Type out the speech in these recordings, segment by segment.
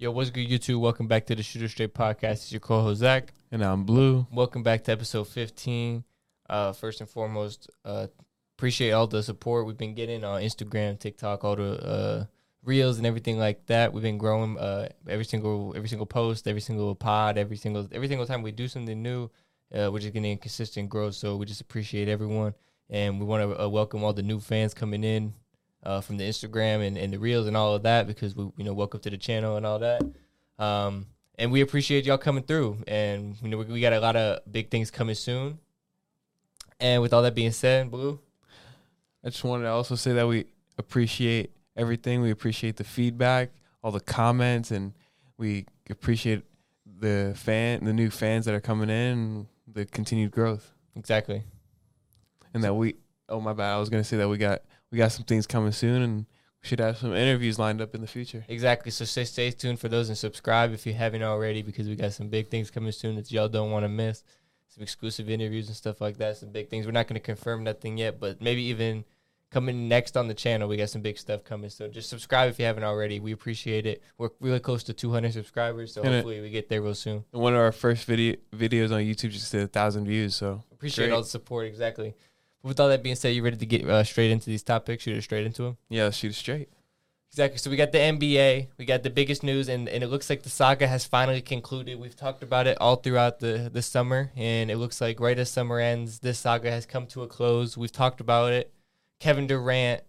Yo, what's good, YouTube? Welcome back to the Shoot it Straight Podcast. It's your co-host Zach. And I'm Blue. Welcome back to episode 15. Uh, first and foremost, uh, appreciate all the support we've been getting on Instagram, TikTok, all the uh, reels and everything like that. We've been growing uh, every single every single post, every single pod, every single every single time we do something new. Uh, we're just getting consistent growth, so we just appreciate everyone, and we want to uh, welcome all the new fans coming in uh, from the Instagram and, and the reels and all of that because we you know welcome to the channel and all that. Um, and we appreciate y'all coming through, and you know we, we got a lot of big things coming soon. And with all that being said, Blue, I just wanted to also say that we appreciate everything. We appreciate the feedback, all the comments, and we appreciate the fan, the new fans that are coming in, the continued growth, exactly. and that we. Oh my bad. I was gonna say that we got we got some things coming soon, and we should have some interviews lined up in the future. Exactly. So stay, stay tuned for those and subscribe if you haven't already because we got some big things coming soon that y'all don't want to miss. Some exclusive interviews and stuff like that. Some big things. We're not going to confirm nothing yet, but maybe even coming next on the channel, we got some big stuff coming. So just subscribe if you haven't already. We appreciate it. We're really close to 200 subscribers, so And it- hopefully we get there real soon. One of our first video videos on YouTube just did a thousand views. So Appreciate Great. all the support. Exactly. With all that being said, you ready to get uh, straight into these topics? Shoot it straight into them. yeah, let's shoot it straight. Exactly. So we got the NBA, we got the biggest news, and, and it looks like the saga has finally concluded. We've talked about it all throughout the, the summer, and it looks like right as summer ends, this saga has come to a close. We've talked about it. Kevin Durant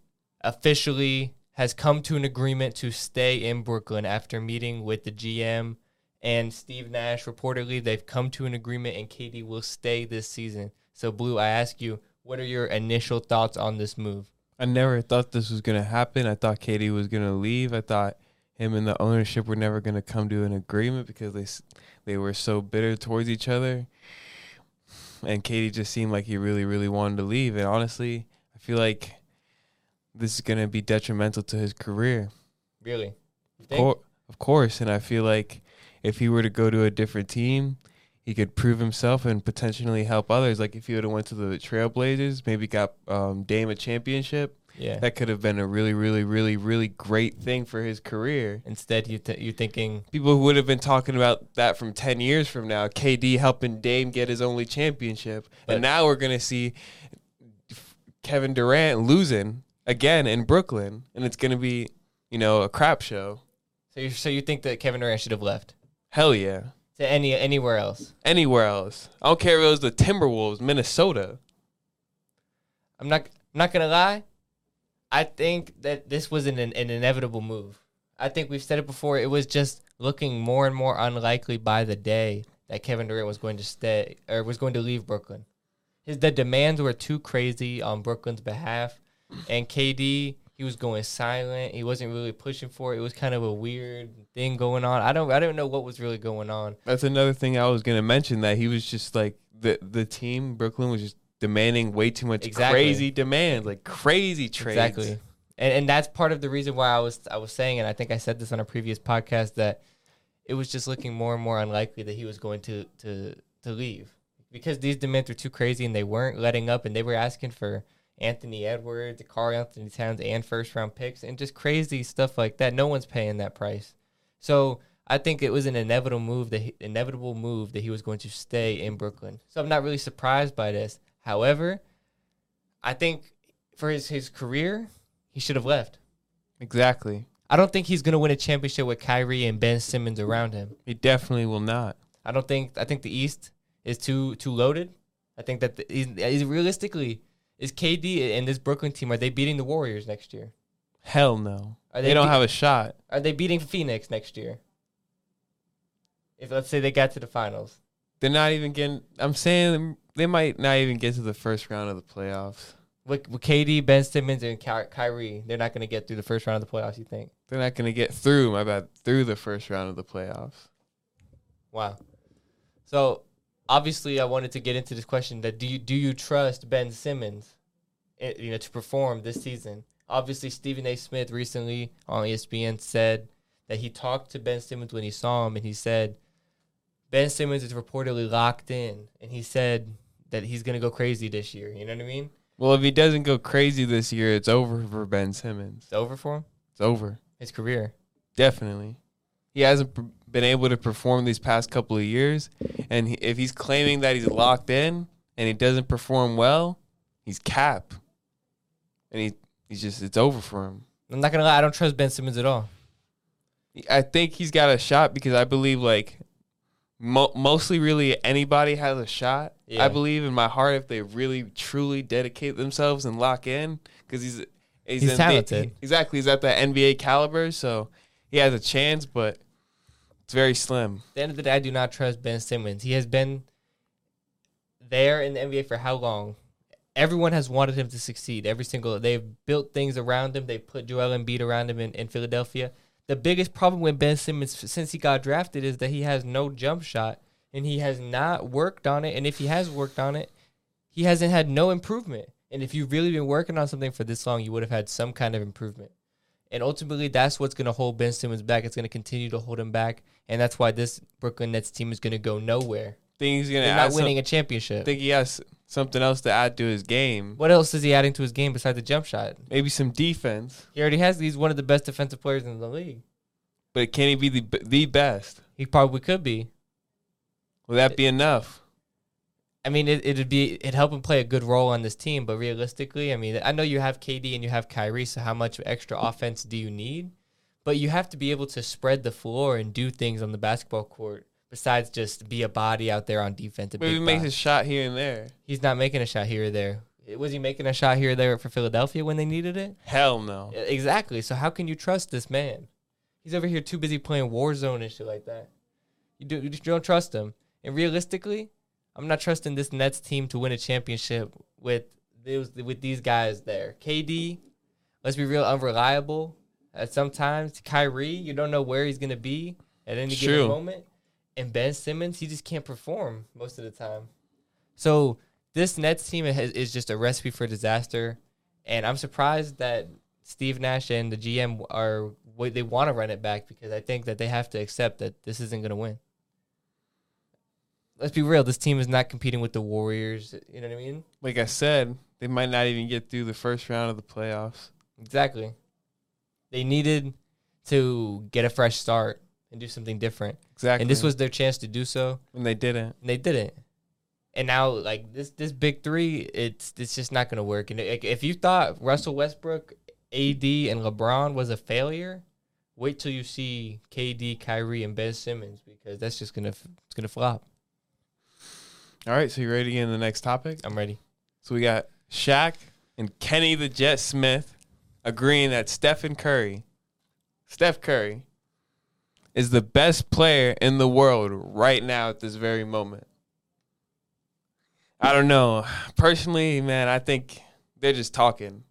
officially has come to an agreement to stay in Brooklyn after meeting with the GM and Steve Nash. Reportedly, they've come to an agreement, and KD will stay this season. So, Blue, I ask you, what are your initial thoughts on this move? I never thought this was gonna happen. I thought KD was gonna leave. I thought him and the ownership were never gonna come to an agreement because they they were so bitter towards each other. And KD just seemed like he really, really wanted to leave. And honestly, I feel like this is gonna be detrimental to his career. Really? Of, think? of course. And I feel like if he were to go to a different team, he could prove himself and potentially help others. Like if he would have went to the Trailblazers, maybe got um, Dame a championship Yeah. that could have been a really, really, really, really great thing for his career. Instead, you th- you're thinking, People would have been talking about that from 10 years from now. KD helping Dame get his only championship. And now we're going to see Kevin Durant losing again in Brooklyn. And it's going to be, you know, a crap show. so you so you think that Kevin Durant should have left Hell yeah. To any anywhere else? Anywhere else. I don't care if it was the Timberwolves, Minnesota. I'm not I'm not gonna lie. I think that this was an, an inevitable move. I think we've said it before. It was just looking more and more unlikely by the day that Kevin Durant was going to stay or was going to leave Brooklyn. His the demands were too crazy on Brooklyn's behalf, and KD he was going silent. He wasn't really pushing for it. It was kind of a weird thing going on. I don't I don't know what was really going on. That's another thing I was going to mention that he was just like the the team Brooklyn was just demanding way too much Exactly. crazy demands, like crazy trades. Exactly. And and that's part of the reason why I was I was saying, and I think I said this on a previous podcast that it was just looking more and more unlikely that he was going to to to leave because these demands were too crazy and they weren't letting up, and they were asking for Anthony Edwards, Karl-Anthony Towns, and first round picks, and just crazy stuff like that. No one's paying that price. So I think it was an inevitable move that he, inevitable move that he was going to stay in Brooklyn. So I'm not really surprised by this. However, I think for his his career, he should have left. Exactly. I don't think he's gonna win a championship with Kyrie and Ben Simmons around him. He definitely will not. I don't think. I think the East is too too loaded. I think that the, realistically is KD and this Brooklyn team are they beating the Warriors next year? Hell no. Are They, they don't be- have a shot. Are they beating Phoenix next year? If let's say they got to the finals, They're not even getting. I'm saying they might not even get to the first round of the playoffs. with, with KD, Ben Simmons, and Ky- Kyrie, they're not gonna get through the first round of the playoffs. You think? They're not going to get through. My bad. Through the first round of the playoffs. Wow. So obviously, I wanted to get into this question: that do you do you trust Ben Simmons, eh, you know, to perform this season? Obviously, Stephen A. Smith recently on ESPN said that he talked to Ben Simmons when he saw him, and he said Ben Simmons is reportedly locked in, and he said that he's gonna go crazy this year. You know what I mean? Well, if he doesn't go crazy this year, it's over for Ben Simmons. It's over for him. It's over. His career. Definitely. he hasn't been able to perform these past couple of years. And he, if he's claiming that he's locked in and he doesn't perform well, he's cap. And he he's just it's over for him. I'm not gonna lie, I don't trust Ben Simmons at all. I think he's got a shot because I believe like mo- mostly really anybody has a shot. Yeah. I believe in my heart if they really truly dedicate themselves and lock in because he's he's, He's talented. Exactly, he's at the NBA caliber, so he has a chance, but it's very slim. At the end of the day, I do not trust Ben Simmons. He has been there in the NBA for how long? Everyone has wanted him to succeed. Every single they've built things around him. They put Joel Embiid around him in, in Philadelphia. The biggest problem with Ben Simmons since he got drafted is that he has no jump shot and he has not worked on it. And if he has worked on it, he hasn't had no improvement. And if you've really been working on something for this long, you would have had some kind of improvement. And ultimately, that's what's going to hold Ben Simmons back. It's going to continue to hold him back. And that's why this Brooklyn Nets team is going to go nowhere. think he's gonna They're not winning some- a championship. think he has something else to add to his game. what else is he adding to his game besides the jump shot? Maybe some defense, He already has. He's one of the best defensive players in the league. but can he be the the best? He probably could be. Will that be enough? I mean, it, it'd be it'd help him play a good role on this team. But realistically, I mean, I know you have KD and you have Kyrie, so how much extra offense do you need? But you have to be able to spread the floor and do things on the basketball court besides just be a body out there on defense. Maybe he makes a shot here and there. He's not making a shot here or there. Was he making a shot here or there for Philadelphia when they needed it? Hell no. Exactly. So how can you trust this man? He's over here too busy playing Warzone and shit like that. You do you don't trust him. And realistically, I'm not trusting this Nets team to win a championship with those with these guys there. KD, let's be real, unreliable. At sometimes Kyrie, you don't know where he's gonna be at any True. given moment. And Ben Simmons, he just can't perform most of the time. So this Nets team is, is just a recipe for disaster. And I'm surprised that Steve Nash and the GM are they want to run it back because I think that they have to accept that this isn't going to win. Let's be real. This team is not competing with the Warriors. You know what I mean? Like I said, they might not even get through the first round of the playoffs. Exactly. They needed to get a fresh start and do something different. Exactly. And this was their chance to do so. And they didn't. and they didn't. And now, like this, this big three, it's it's just not gonna work. And like, if you thought Russell Westbrook, AD, and LeBron was a failure, wait till you see KD, Kyrie, and Ben Simmons because that's just gonna it's gonna flop. All right, so you ready to get in the next topic? I'm ready. So we got Shaq and Kenny the Jet Smith agreeing that Stephen Curry, Steph Curry, is the best player in the world right now at this very moment. I don't know. Personally, man, I think they're just talking.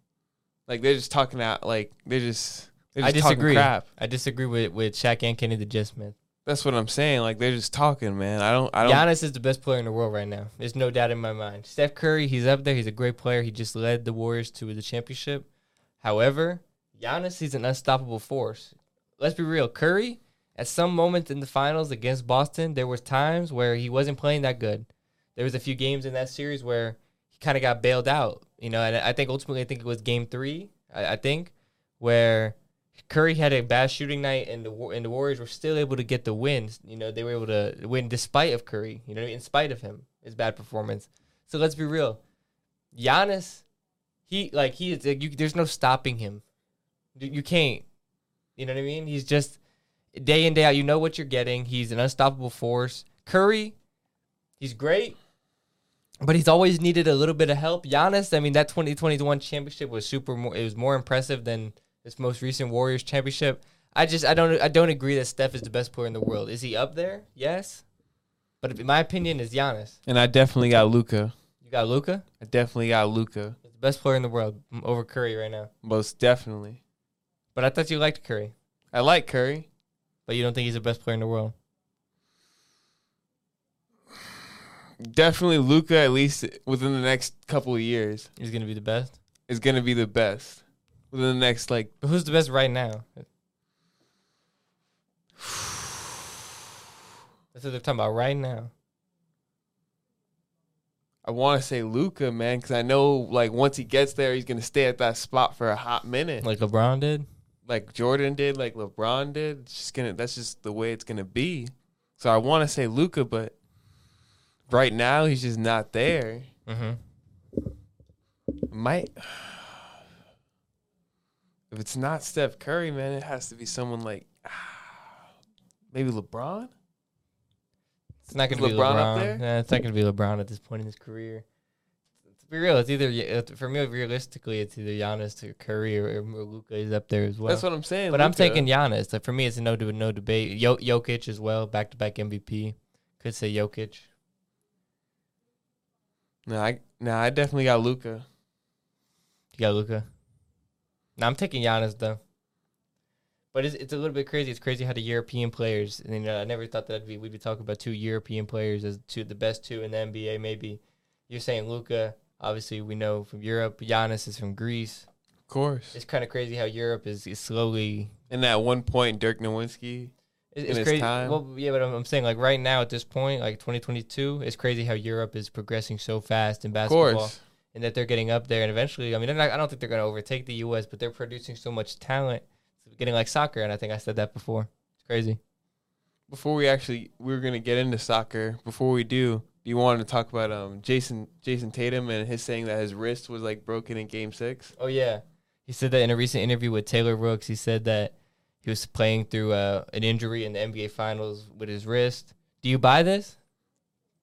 Like they're just talking out like they're just they're I just talking disagree. crap. I disagree with with Shaq and Kenny the Jet Smith. That's what I'm saying. Like they're just talking, man. I don't I don't Giannis is the best player in the world right now. There's no doubt in my mind. Steph Curry, he's up there. He's a great player. He just led the Warriors to the championship. However, Giannis, is an unstoppable force. Let's be real. Curry, at some moments in the finals against Boston, there was times where he wasn't playing that good. There was a few games in that series where he kind of got bailed out. You know, and I think ultimately, I think it was Game Three. I, I think where Curry had a bad shooting night, and the and the Warriors were still able to get the win. You know, they were able to win despite of Curry. You know, in spite of him, his bad performance. So let's be real, Giannis, he like he is. Like, you, there's no stopping him. You, you can't. You know what I mean? He's just day in day out. You know what you're getting. He's an unstoppable force. Curry, he's great. But he's always needed a little bit of help. Giannis, I mean, that 2021 championship was super. More, it was more impressive than this most recent Warriors championship. I just I don't I don't agree that Steph is the best player in the world. Is he up there? Yes, but in my opinion, is Giannis. and I definitely got Luka. You got Luka, I definitely got Luka. Best player in the world over Curry right now. Most definitely. But I thought you liked Curry, I like Curry. but you don't think he's the best player in the world. Definitely Luka at least within the next couple of years He's gonna be the best. is gonna be the best. Within the next like But who's the best right now? That's what they're talking about right now. I want to say Luka, man, because I know like once he gets there, he's gonna stay at that spot for a hot minute. Like LeBron did. like Jordan did, like LeBron did. It's just gonna that's just the way it's gonna be. So I want to say Luka, but right now he's just not there. Mm-hmm. Might if it's not Steph Curry, man, it has to be someone like maybe LeBron. It's not going to be LeBron LeBron. up there? Nah, it's not going to be LeBron at this point in his career. To be real, it's either uh, for me realistically, it's either Giannis or Curry or, or Luka is up there as well. That's what I'm saying. but I'm Luka. taking Giannis. Like for me, it's a no to no debate. Yo- Jokic as well, back to back MVP. Could say Jokic. No, I no, I definitely got Luka. You got Luca. Now I'm taking Giannis though. But it's, it's a little bit crazy. It's crazy how the European players, and you know, I never thought that we'd be, we'd be talking about two European players as two the best two in the NBA. Maybe you're saying Luka. Obviously, we know from Europe. Giannis is from Greece. Of course. It's kind of crazy how Europe is, is slowly. And at one point, Dirk Nowitzki. It's, it's crazy. time. Well, yeah, but I'm, I'm saying like right now at this point, like 2022, it's crazy how Europe is progressing so fast in Of basketball. course. and that they're getting up there. And eventually, I mean, not, I don't think they're going to overtake the U.S., but they're producing so much talent, getting like soccer. And I think I said that before. It's crazy. Before we actually we were gonna get into soccer. Before we do, do you want to talk about um Jayson Jayson Tatum and his saying that his wrist was like broken in Game Six? Oh yeah, he said that in a recent interview with Taylor Rooks. He said that he was playing through uh, an injury in the NBA Finals with his wrist. Do you buy this?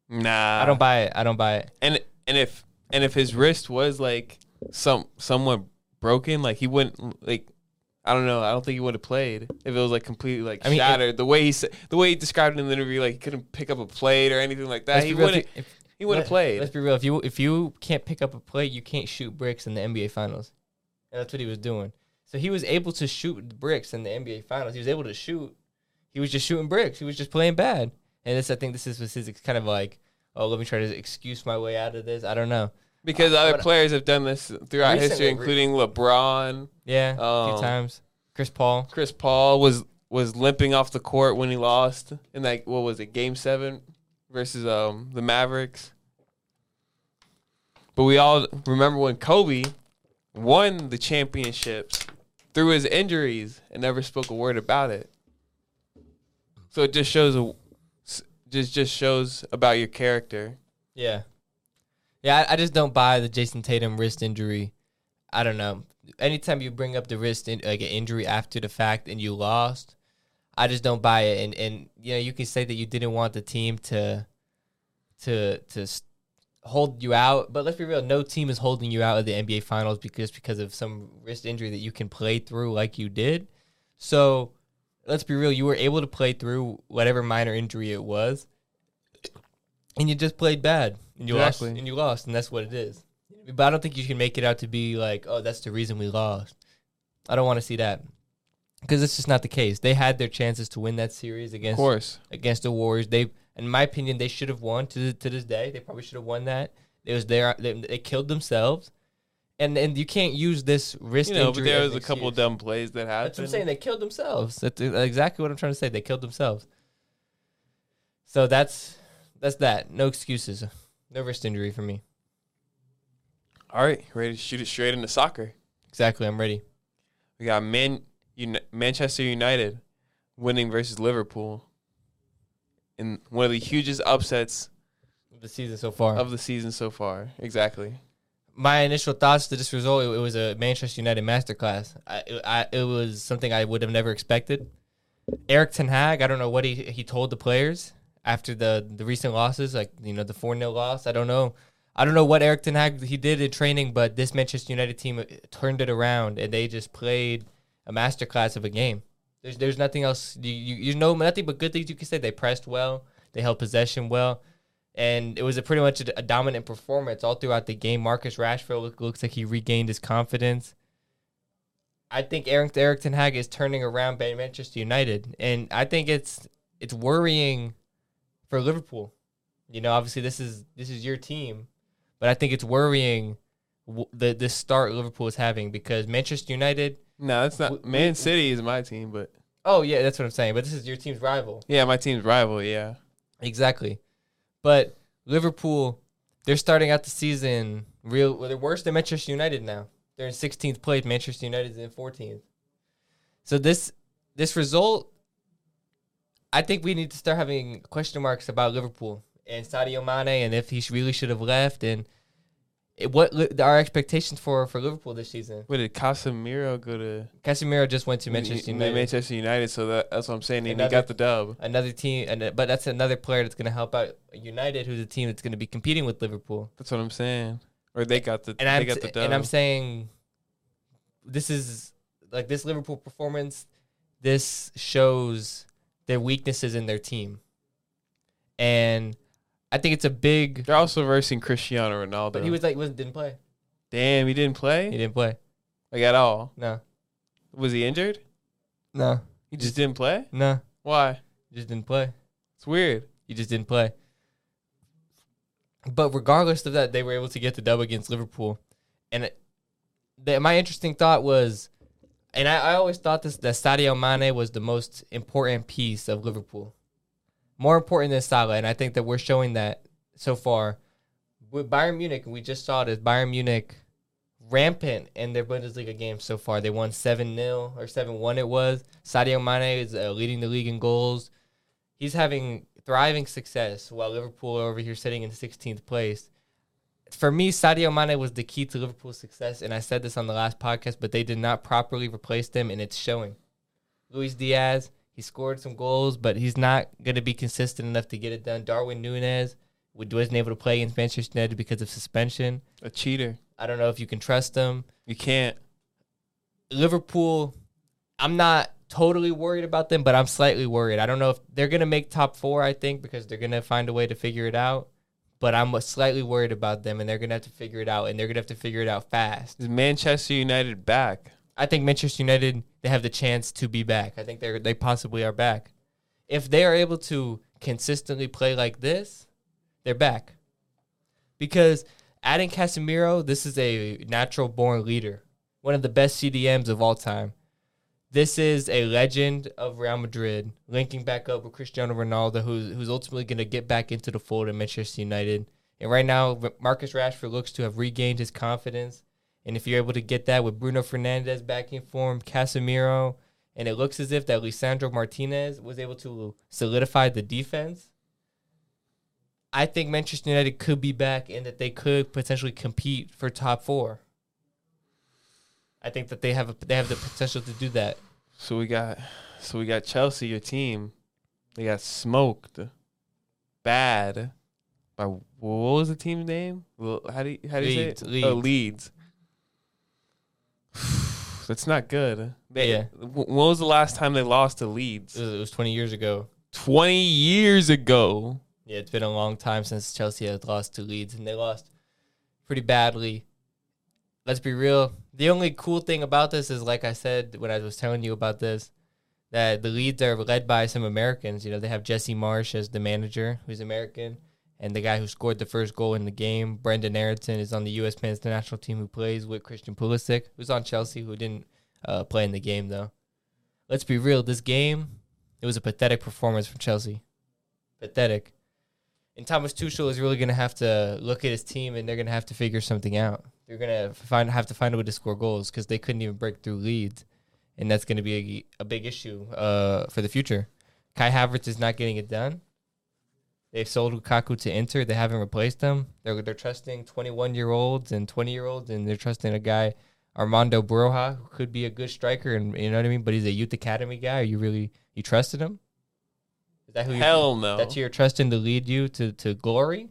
Nah, I don't buy it. I don't buy it. And and if and if his wrist was like some somewhat broken, like he wouldn't like. I don't know. I don't think he would have played if it was like completely like I mean, shattered. the way he said, the way he described it in the interview, like he couldn't pick up a plate or anything like that. He wouldn't. if- if- He wouldn't have played. Let's be real. If you if you can't pick up a plate, you can't shoot bricks in the NBA Finals. And that's what he was doing. So he was able to shoot bricks in the NBA Finals. He was able to shoot. He was just shooting bricks. He was just playing bad. And this, I think, this is was his kind of like, oh, let me try to excuse my way out of this. I don't know. Because other But- players have done this throughout Recently, history, re- including LeBron. Yeah, a Um, few times. Chris Paul. Chris Paul was was limping off the court when he lost in like what was it, Game Seven versus um the Mavericks. But we all remember when Kobe won the championships through his injuries and never spoke a word about it. So it just shows a just just shows about your character. Yeah. Yeah, I, I just don't buy the Jayson Tatum wrist injury. I don't know. Anytime you bring up the wrist in, like an injury after the fact and you lost, I just don't buy it. And and you know you can say that you didn't want the team to to to hold you out, but let's be real. No team is holding you out of the NBA Finals because because of some wrist injury that you can play through like you did. So let's be real. You were able to play through whatever minor injury it was, and you just played bad, and you Exactly. lost, and you lost, and that's what it is. But I don't think you can make it out to be like, oh, that's the reason we lost. I don't want to see that because it's just not the case. They had their chances to win that series against, Of against course. against the Warriors. They, in my opinion, they should have won to to this day. They probably should have won that. It was their they, they killed themselves, and and you can't use this wrist You know, but there was a couple dumb plays that happened. That's what I'm saying. They killed themselves. That's exactly what I'm trying to say. They killed themselves. So that's that's that. No excuses. No wrist injury for me. All right, ready to shoot it straight into soccer. Exactly. I'm ready. We got Man Uni- Manchester United winning versus Liverpool in one of the hugest upsets of The season so far. of the season so far. Exactly. my initial thoughts to this result, it, it was a Manchester United masterclass. I, it, I, it was something I would have never expected. Erik Ten Hag, I don't know what he he told the players after the the recent losses, like you know the four 0 loss. I don't know. I don't know what Erik Ten Hag he did in training, but this Manchester United team uh, turned it around and they just played a masterclass of a game. There's there's nothing else you, you you know nothing but good things you can say. They pressed well, they held possession well, and it was a pretty much a, a dominant performance all throughout the game. Marcus Rashford look, looks like he regained his confidence. I think Eric Erik Ten Hag is turning around Manchester United, and I think it's it's worrying for Liverpool. You know, obviously this is this is your team, but I think it's worrying w- the the start Liverpool is having because Manchester United. No, that's not. We- Man City is my team, but Oh yeah, that's what I'm saying. But this is your team's rival. yeah, my team's rival. Yeah, Exactly. But Liverpool, they're starting out the season real. Well, they're worse than Manchester United now. They're in 16th place. Manchester United is in 14th. So this this result, I think we need to start having question marks about Liverpool and Sadio Mane and if he really should have left and it, what li- our expectations for for Liverpool this season. What did Casemiro go to? Casemiro just went to Manchester United. Manchester United. So that, that's what I'm saying. And he got the dub. another team, and but that's another player that's going to help out United, who's a team that's going to be competing with Liverpool. That's what I'm saying. Or they got the. And they I'm got the dub. and I'm saying, this is like this Liverpool performance. This shows their weaknesses in their team, and I think it's a big. They're also versing Cristiano Ronaldo. But he was like wasn't didn't play. damn. He didn't play He didn't play. like at all. No, Was he injured? no, He just didn't play. no. Why? He just didn't play. It's weird. He just didn't play. But regardless of that, they were able to get the dub against Liverpool. And it, the, my interesting thought was, and I, I always thought this that Sadio Mane was the most important piece of Liverpool, more important than Salah. And I think that we're showing that so far with Bayern Munich. We just saw this Bayern Munich rampant in their Bundesliga games so far. They won 7 0 or 7 1 it was. Sadio Mane is uh, leading the league in goals. He's having thriving success while Liverpool are over here sitting in 16th place. For me, Sadio Mane was the key to Liverpool's success, and I said this on the last podcast, but they did not properly replace them, and it's showing. Luis Diaz, he scored some goals, but he's not going to be consistent enough to get it done. Darwin Nunez wasn't able to play against Manchester United because of suspension. A cheater. I don't know if you can trust him. You can't. Liverpool, I'm not totally worried about them, but I'm slightly worried. I don't know if they're going to make top four, I think, because they're going to find a way to figure it out. But I'm slightly worried about them, and they're going to have to figure it out, and they're going to have to figure it out fast. Is Manchester United back? I think Manchester United, they have the chance to be back. I think they're, they possibly are back. If they are able to consistently play like this, they're back. Because adding Casemiro, this is a natural born leader, one of the best CDMs of all time. This is a legend of Real Madrid, linking back up with Cristiano Ronaldo, who's who's ultimately going to get back into the fold at Manchester United. And right now, Marcus Rashford looks to have regained his confidence. And if you're able to get that with Bruno Fernandes back in form, Casemiro, and it looks as if that Lisandro Martinez was able to solidify the defense, I think Manchester United could be back and that they could potentially compete for top four. I think that they have a, they have the potential to do that. So we got, so we got Chelsea, your team. They got smoked, bad. By what was the team's name? Well, how do you, how do you Leeds, say it? Leeds. Oh, Leeds. That's not good. They, Yeah. When was the last time they lost to Leeds? It was, it was 20 years ago. Twenty years ago. Yeah, it's been a long time since Chelsea has lost to Leeds, and they lost pretty badly. Let's be real. The only cool thing about this is, like I said when I was telling you about this, that the Leeds are led by some Americans. You know, they have Jesse Marsch as the manager, who's American, and the guy who scored the first goal in the game, Brenden Aaronson, is on the U.S. men's national team who plays with Christian Pulisic, who's on Chelsea, who didn't uh, play in the game though. Let's be real. This game, it was a pathetic performance from Chelsea. Pathetic. And Thomas Tuchel is really going to have to look at his team, and they're going to have to figure something out. They're going to find have to find a way to score goals because they couldn't even break through Leeds, and that's going to be a, a big issue uh, for the future. Kai Havertz is not getting it done. They've sold Lukaku to Inter. They haven't replaced them. They're they're trusting 21 year olds and 20 year olds, and they're trusting a guy Armando Broja who could be a good striker, and you know what I mean. But he's a youth academy guy. Are you really you trusted him? Is that who you Hell no. that's who you're trusting to lead you to, to glory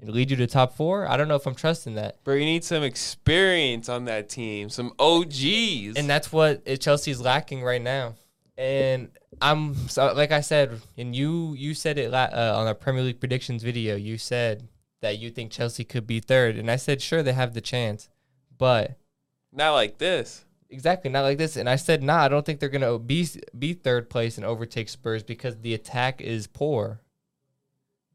and lead you to top four? I don't know if I'm trusting that. But you need some experience on that team, some OGs. And that's what Chelsea's lacking right now. And I'm so, like I said, and you you said it uh, on our Premier League predictions video. You said that you think Chelsea could be third, and I said sure they have the chance, but not like this. Exactly, not like this. And I said, nah, I don't think they're gonna be be third place and overtake Spurs because the attack is poor.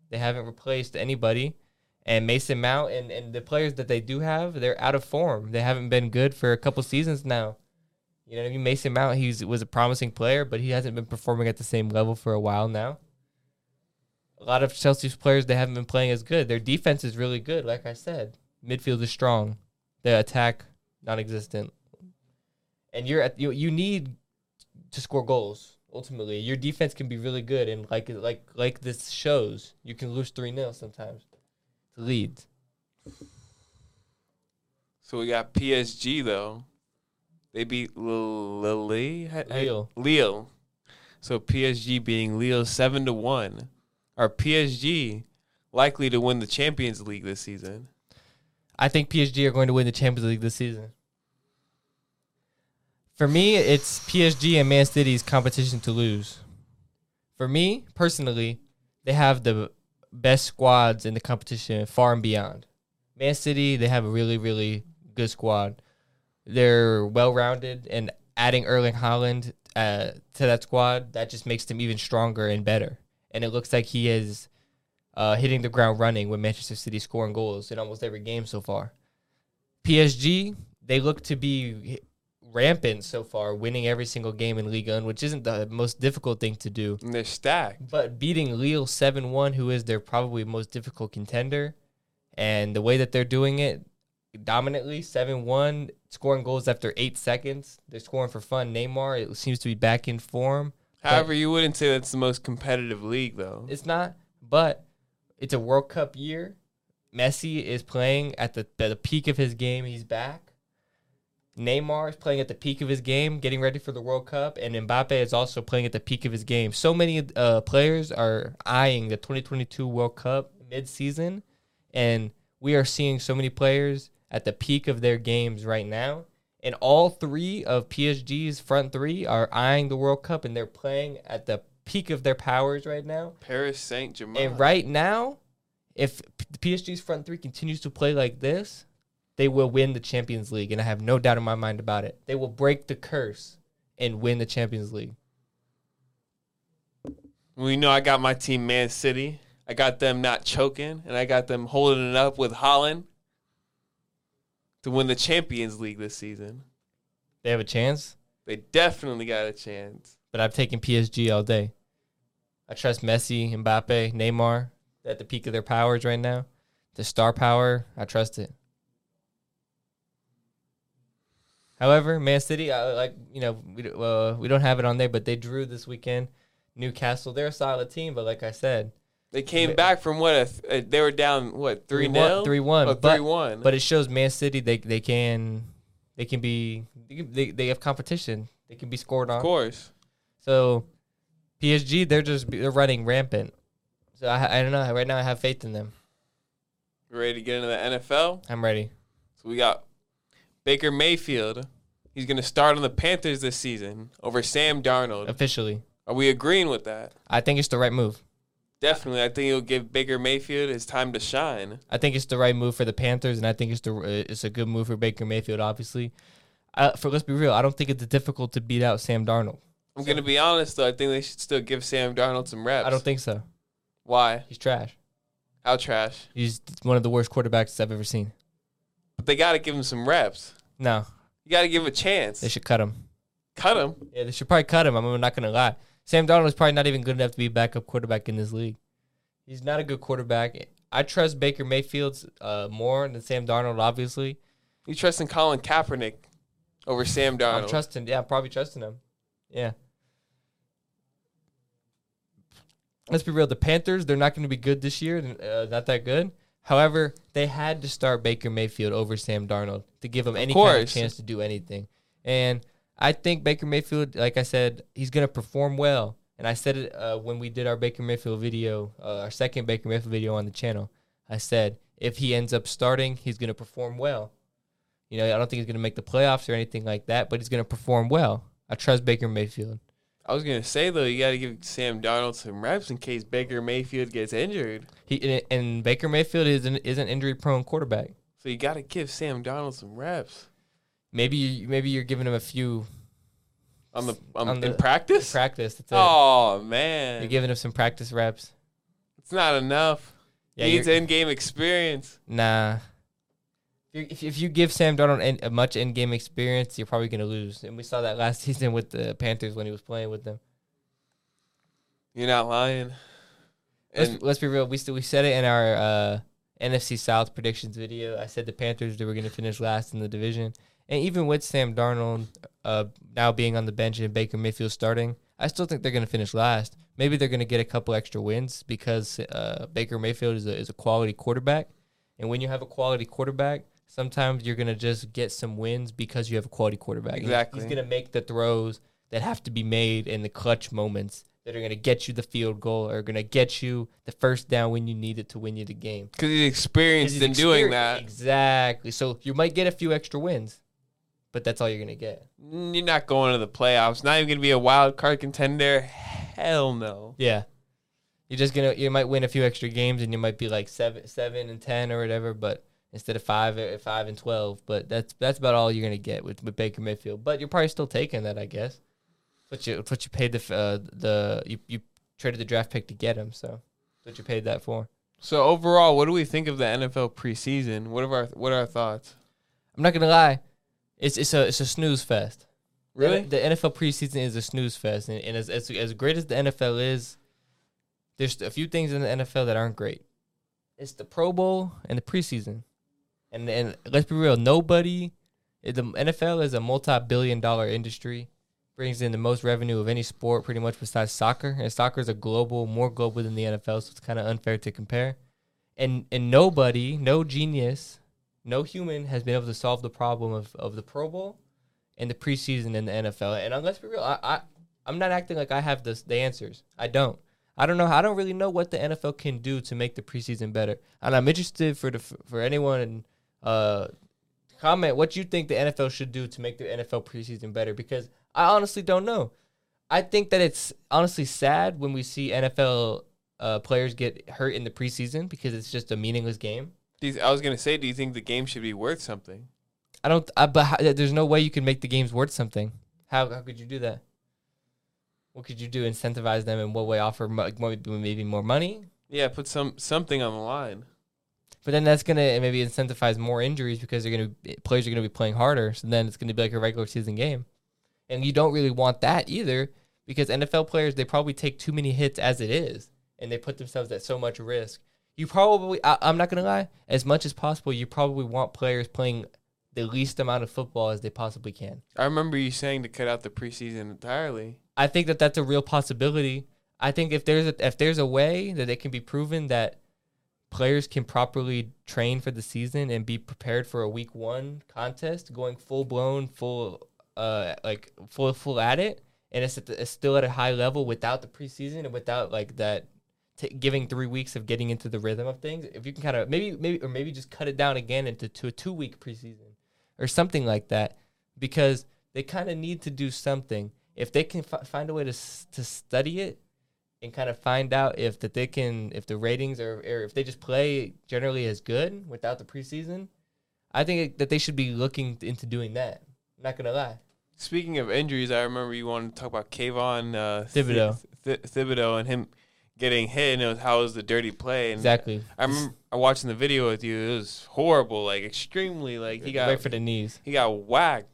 They haven't replaced anybody, and Mason Mount and, and the players that they do have, they're out of form. They haven't been good for a couple seasons now. You know what I mean? Mason Mount, he was a promising player, but he hasn't been performing at the same level for a while now. A lot of Chelsea's players they haven't been playing as good. Their defense is really good, like I said. Midfield is strong. The attack non-existent and you're at you, you need to score goals. Ultimately, your defense can be really good, and like like like this shows, you can lose three 0 sometimes to Leeds. So we got PSG though. They beat Lille. Lille. Lille. So PSG being Lille seven to one. Are PSG likely to win the Champions League this season? I think PSG are going to win the Champions League this season. For me, it's PSG and Man City's competition to lose. For me, personally, they have the best squads in the competition far and beyond. Man City, they have a really, really good squad. They're well rounded, and adding Erling Haaland uh, to that squad, that just makes them even stronger and better. And it looks like he is uh, hitting the ground running with Manchester City scoring goals in almost every game so far. PSG, they look to be rampant so far, winning every single game in Ligue 1, which isn't the most difficult thing to do. And they're stacked. But beating Lille 7 1, who is their probably most difficult contender, and the way that they're doing it dominantly 7 1, scoring goals after eight seconds. They're scoring for fun. Neymar, it seems to be back in form. However, you wouldn't say that's the most competitive league, though. It's not, but it's a World Cup year. Messi is playing at the, at the peak of his game. He's back. Neymar is playing at the peak of his game, getting ready for the World Cup, and Mbappe is also playing at the peak of his game. So many uh, players are eyeing the 2022 World Cup mid-season, and we are seeing so many players at the peak of their games right now. And all three of PSG's front three are eyeing the World Cup, and they're playing at the peak of their powers right now. Paris Saint Germain. And right now, if PSG's front three continues to play like this, they will win the Champions League, and I have no doubt in my mind about it. They will break the curse and win the Champions League. We know I got my team Man City. I got them not choking, and I got them holding it up with Haaland to win the Champions League this season. They have a chance, They definitely got a chance. but I've taken PSG all day. I trust Messi, Mbappe, Neymar at the peak of their powers right now. The star power, I trust it. However, Man City, I like you know we uh, we don't have it on there, but they drew this weekend. Newcastle, they're a solid team, but like I said, They came back from what? A uh, they were down what three 3-1 0 3-1, Oh, but- 3-1. But it shows Man City they they can they can be they, they, they have competition. They can be scored on. of course. So PSG they're just they're running rampant. So I I don't know. Right now I have faith in them. You ready to get into the NFL? I'm ready. So we got Baker Mayfield. He's going to start on the Panthers this season over Sam Darnold. Officially. Are we agreeing with that? I think it's the right move. Definitely. I think it'll give Baker Mayfield his time to shine. I think it's the right move for the Panthers, and I think it's the it's a good move for Baker Mayfield. Obviously, uh, for let's be real, I don't think it's difficult to beat out Sam Darnold. I'm going to be honest, though. I think they should still give Sam Darnold some reps. I don't think so. Why? He's trash. How trash? He's one of the worst quarterbacks I've ever seen. But they got to give him some reps. No, You got to give him a chance. they should cut him. Cut him. Yeah, they should probably cut him. I'm not gonna lie. Sam Darnold is probably not even good enough to be a backup quarterback in this league. He's not a good quarterback. I trust Baker Mayfield uh, more than Sam Darnold. Obviously, You trusting Colin Kaepernick over Sam Darnold? I'm trusting. Yeah, I'm probably trusting him. Yeah. Let's be real. The Panthers, they're not going to be good this year. Uh, not that good. However, they had to start Baker Mayfield over Sam Darnold to give him any kind of chance to do anything. And I think Baker Mayfield, like I said, he's going to perform well. And I said it uh, when we did our Baker Mayfield video, uh, our second Baker Mayfield video on the channel. I said if he ends up starting, he's going to perform well. You know, I don't think he's going to make the playoffs or anything like that, but he's going to perform well. I trust Baker Mayfield. I was gonna say though, you got to give Sam Darnold some reps in case Baker Mayfield gets injured. He and- Baker Mayfield is an is an injury prone quarterback. So you got to give Sam Darnold some reps Maybe you, maybe you're giving him a few on the um, On the- in practice. practice. That's it. oh man. You're giving him some practice reps. it's not enough. Yeah, Needs in-game experience. Nah. If you, if, you give Sam Darnold much in game experience, you're probably going to lose. And we saw that last season with the Panthers when he was playing with them. You're not lying. Let's, let's be real. We still we said it in our uh, NFC South predictions video. I said the Panthers they were going to finish last in the division, And even with Sam Darnold uh, now being on the bench and Baker Mayfield starting, I still think they're going to finish last. Maybe they're going to get a couple extra wins because uh, Baker Mayfield is a, is a quality quarterback. And when you have a quality quarterback, sometimes you're going to just get some wins because you have a quality quarterback. Exactly. He's going to make the throws that have to be made in the clutch moments that are going to get you the field goal or going to get you the first down when you need it to win you the game. Because he's experienced in doing that. Exactly. So you might get a few extra wins, but that's all you're going to get. You're not going to the playoffs. Not even going to be a wild card contender. Hell no. Yeah. You're just gonna you might win a few extra games and you might be like seven seven and ten or whatever, but instead of five uh, five and twelve. But that's that's about all you're gonna get with, with Baker Mayfield. But you're probably still taking that, I guess. But you what you paid the uh, the you, you traded the draft pick to get him, so what you paid that for. So overall, what do we think of the NFL preseason? What are our what are our thoughts? I'm not gonna lie, it's it's a it's a snooze fest. Really? The, the NFL preseason is a snooze fest, and, and as, as as great as the NFL is, there's a few things in the NFL that aren't great. It's the Pro Bowl and the preseason, and and let's be real, nobody. The NFL is a multi-billion-dollar industry, brings in the most revenue of any sport, pretty much besides soccer. And soccer is a global, more global than the NFL, so it's kind of unfair to compare. And and nobody, no genius, no human has been able to solve the problem of, of the Pro Bowl and the preseason in the NFL. And let's be real, I, I I'm not acting like I have the answers. I don't. I don't know. I don't really know what the NFL can do to make the preseason better. And I'm interested for the for anyone uh comment what you think the NFL should do to make the NFL preseason better because I honestly don't know. I think that it's honestly sad when we see NFL uh, players get hurt in the preseason because it's just a meaningless game. I was gonna say, do you think the game should be worth something? I don't. I, but how, there's no way you can make the games worth something. How how could you do that? What could you do? Incentivize them in what way? Offer mo- more, maybe more money, Yeah, put some something on the line. But then that's gonna maybe incentivize more injuries because they're gonna players are gonna be playing harder. So then it's gonna be like a regular season game, and you don't really want that either because NFL players they probably take too many hits as it is, and they put themselves at so much risk. You probably, I, I'm not gonna lie, as much as possible, you probably want players playing the least amount of football as they possibly can. I remember you saying to cut out the preseason entirely. I think that that's a real possibility. I think if there's a, if there's a way that it can be proven that players can properly train for the season and be prepared for a week one contest, going full blown, full uh like full full at it, and it's, at the, it's still at a high level without the preseason and without like that t- giving three weeks of getting into the rhythm of things. If you can kind of maybe maybe or maybe just cut it down again into to a two week preseason or something like that, because they kind of need to do something. If they can fi- find a way to to study it and kind of find out if that they can if the ratings are or if they just play generally as good without the preseason, I think that they should be looking into doing that. I'm not gonna lie. Speaking of injuries, I remember you wanted to talk about Kayvon uh, Thibodeaux. Th- Th- Thibodeaux and him getting hit, and it was how it was the dirty play. And Exactly. I remember watching the video with you. It was horrible, like extremely. Like he got right for the knees. he got whacked.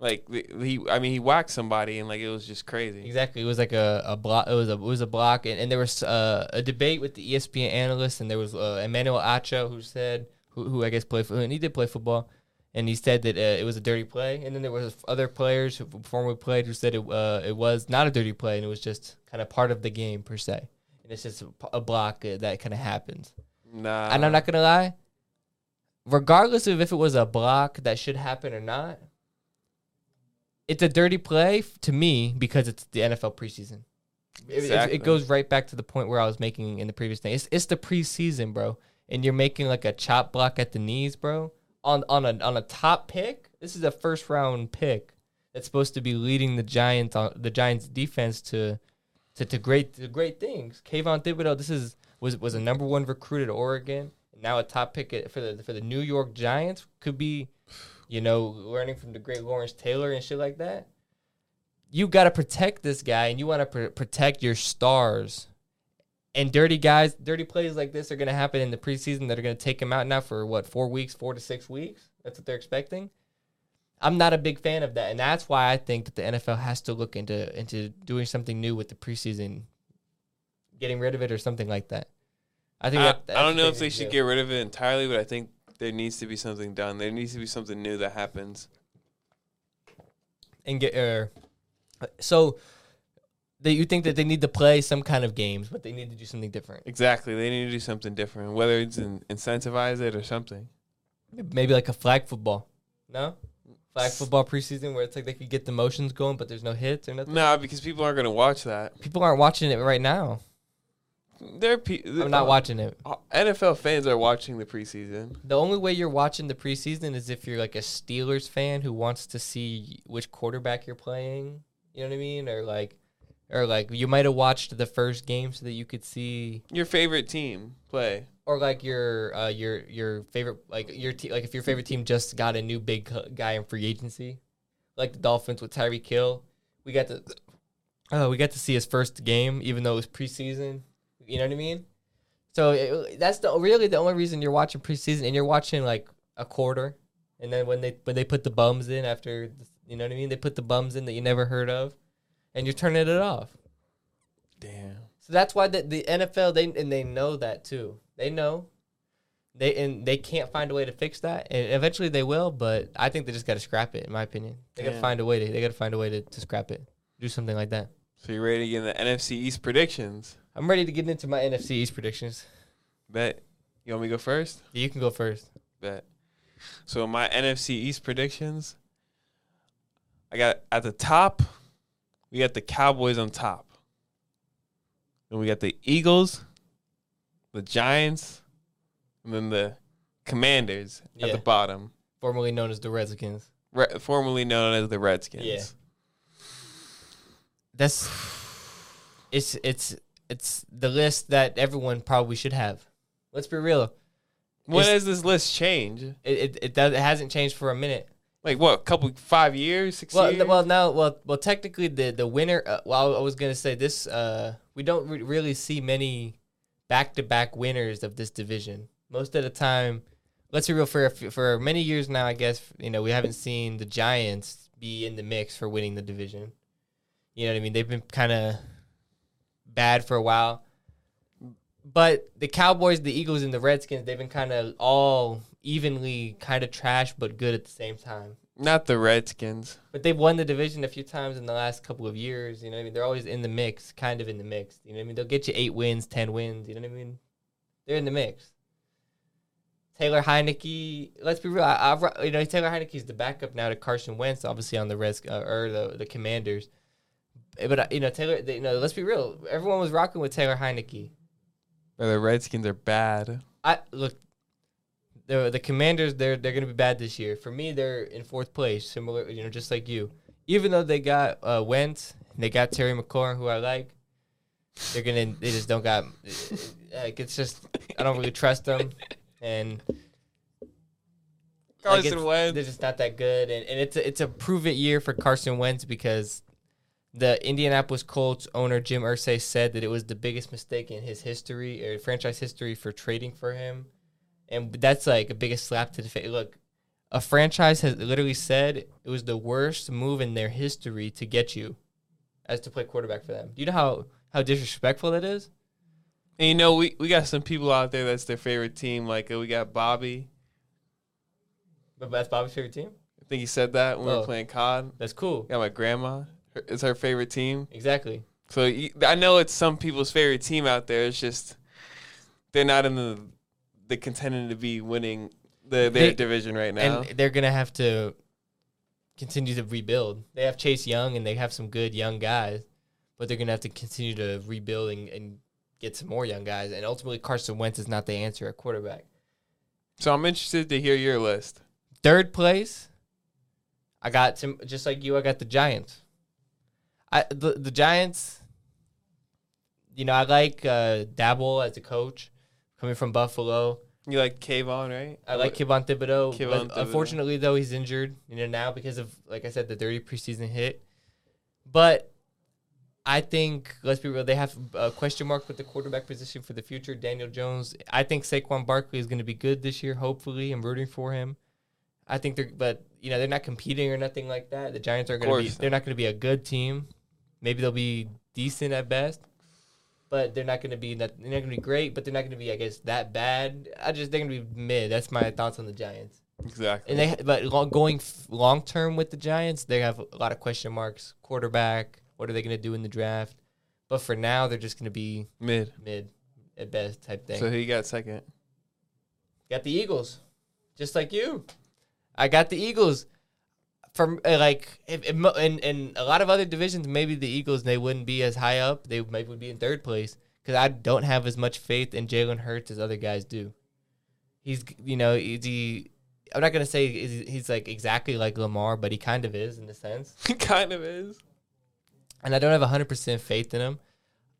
Like he, I mean, he whacked somebody, and like it was just crazy. Exactly. It was like a, a block. It was a it was a block, and, and there was uh, a debate with the ESPN analyst, and there was uh, Emmanuel Acho who said who, who I guess played for, and he did play football, and he said that uh, it was a dirty play, and then there was other players who formerly played who said it uh, it was not a dirty play, and it was just kind of part of the game per se, and it's just a, a block uh, that kind of happens. Nah, and I'm not gonna lie, regardless of if it was a block that should happen or not, it's a dirty play f- to me because it's the NFL preseason. It- it- It, goes right back to the point where I was making in the previous thing. It's it's the preseason, bro, and you're making like a chop block at the knees, bro, on on a on a top pick. This is a first round pick that's supposed to be leading the Giants on the Giants defense to to, to great to great things. Kayvon Thibodeaux, this is was was a number one recruit at Oregon. Now a top pick at, for the for the New York Giants could be, you know, learning from the great Lawrence Taylor and shit like that. You got to protect this guy, and you want to pr- protect your stars. And dirty guys, dirty plays like this are going to happen in the preseason that are going to take him out now for what four weeks, four to six weeks. That's what they're expecting. I'm not a big fan of that, and that's why I think that the NFL has to look into into doing something new with the preseason, getting rid of it or something like that. I think I, that, I don't know if they should get rid of it entirely, but I think there needs to be something done. There needs to be something new that happens. and get er, so that you think that they need to play some kind of games, but they need to do something different. Exactly. They need to do something different, whether it's in, incentivize it or something. Maybe like a flag football. No, flag football preseason where it's like they could get the motions going, but there's no hits or nothing. No, because people aren't going to watch that. People aren't watching it right now. They're pe- I'm not watching it. uh, NFL fans are watching the preseason. The only way you're watching the preseason is if you're like a Steelers fan who wants to see which quarterback you're playing. You know what I mean? Or like, or like you might have watched the first game so that you could see, Your favorite team play. or like your uh, your your favorite like your te- like if your favorite team just got a new big guy in free agency, like the Dolphins with Tyreek Hill, We got to, uh, we got to see his first game even though it was preseason. You know what I mean? So it, that's the really the only reason you're watching preseason, and you're watching like a quarter, and then when they when they put the bums in after, you know what I mean? They put the bums in that you never heard of, and you're turning it off. Damn. So that's why the, the NFL they and they know that too. They know. They and they can't find a way to fix that, and eventually they will. But I think they just got to scrap it. In my opinion, they got to find a way to. They got to find a way to, to scrap it. Do something like that. So you're ready to get in the NFC East predictions? I'm ready to get into my NFC East predictions. Bet. You want me to go first? You can go first. Bet. So my NFC East predictions, I got at the top, we got the Cowboys on top. Then we got the Eagles, the Giants, and then the Commanders at the bottom, Formerly known as the Redskins. re- formerly known as the Redskins. Yeah. That's it's it's it's the list that everyone probably should have. Let's be real. When It's- does this list change? It it it, does, it hasn't changed for a minute. Like what? A couple five years, six Well, years? well, now, well, well, technically, the the winner. Uh, well, I was gonna say this. Uh, we don't re- really see many back to back winners of this division. Most of the time, let's be real. For for many years now, I guess you know we haven't seen the Giants be in the mix for winning the division. You know what I mean? They've been kind of bad for a while. But the Cowboys, the Eagles, and the Redskins, they've been kind of all evenly kind of trash but good at the same time. Not the Redskins. But they've won the division a few times in the last couple of years. You know what I mean? They're always in the mix, kind of in the mix. You know what I mean? They'll get you eight wins, ten wins. You know what I mean? They're in the mix. Taylor Heinicke, let's be real. I, I, you know, Taylor Heinicke's the backup now to Carson Wentz, obviously on the Res uh, or the the Commanders. But uh, you know, Taylor, you know, let's be real. Everyone was rocking with Taylor Heinicke. Or the Redskins are bad. I look. The the Commanders they're they're gonna be bad this year. For me, they're in fourth place, similar you know, just like you. Even though they got uh, Wentz, and they got Terry McLaurin, who I like. They're gonna they just don't got. Like it's just I don't really trust them, and Carson it's- Wentz. they're just not that good. And, and it's a, it's a prove it year for Carson Wentz because the Indianapolis Colts owner Jim Irsay said that it was the biggest mistake in his history or franchise history for trading for him, and that's like a biggest slap to the face. Look, a franchise has literally said it was the worst move in their history to get you as to play quarterback for them. Do you know how how disrespectful that is? And you know, we, we got some people out there that's their favorite team. Like uh, we got Bobby. But that's Bobby's favorite team. I think he said that when we Oh. were playing COD. That's cool. Got my grandma. It's her favorite team. Exactly. So you, I know it's some people's favorite team out there. It's just they're not in the the contending to be winning the their They- division right now. and they're gonna have to continue to rebuild. They have Chase Young and they have some good young guys, but they're gonna have to continue to rebuild and, and get some more young guys. And ultimately, Carson Wentz is not the answer at quarterback. so I'm interested to hear your list. Third place, I got some. Just like you, I got the Giants. I the the Giants. You know, I like uh, Daboll as a coach, coming from Buffalo. You like Kayvon, right? I like Kayvon Thibodeaux. Kayvon but Thibodeaux. Unfortunately, though, he's injured. You know now because of, like I said, the dirty preseason hit. But I think let's be real. They have a question mark with the quarterback position for the future. Daniel Jones. I think Saquon Barkley is going to be good this year. Hopefully, I'm rooting for him. I think they're, but you know, they're not competing or nothing like that. The Giants are going to be. They're not going to be a good team. Maybe they'll be decent at best. but they're not going to be they're not going to be great, but they're not going to be I guess that bad. I just they're going to be mid. That's my thoughts on the Giants. Exactly. And they but lo- going long term with the Giants, they have a lot of question marks. Quarterback, what are they going to do in the draft? But for now, they're just going to be Mid. mid at best type thing. So who you got second? Got the Eagles, just like you. I got the Eagles. From uh, like if, if, in in a lot of other divisions, maybe the Eagles they wouldn't be as high up. They maybe would be in third place because I don't have as much faith in Jalen Hurts as other guys do. He's you know is he. I'm not gonna say he's, he's like exactly like Lamar, but he kind of is in a sense. He kind of is. And I don't have 100 percent faith in him.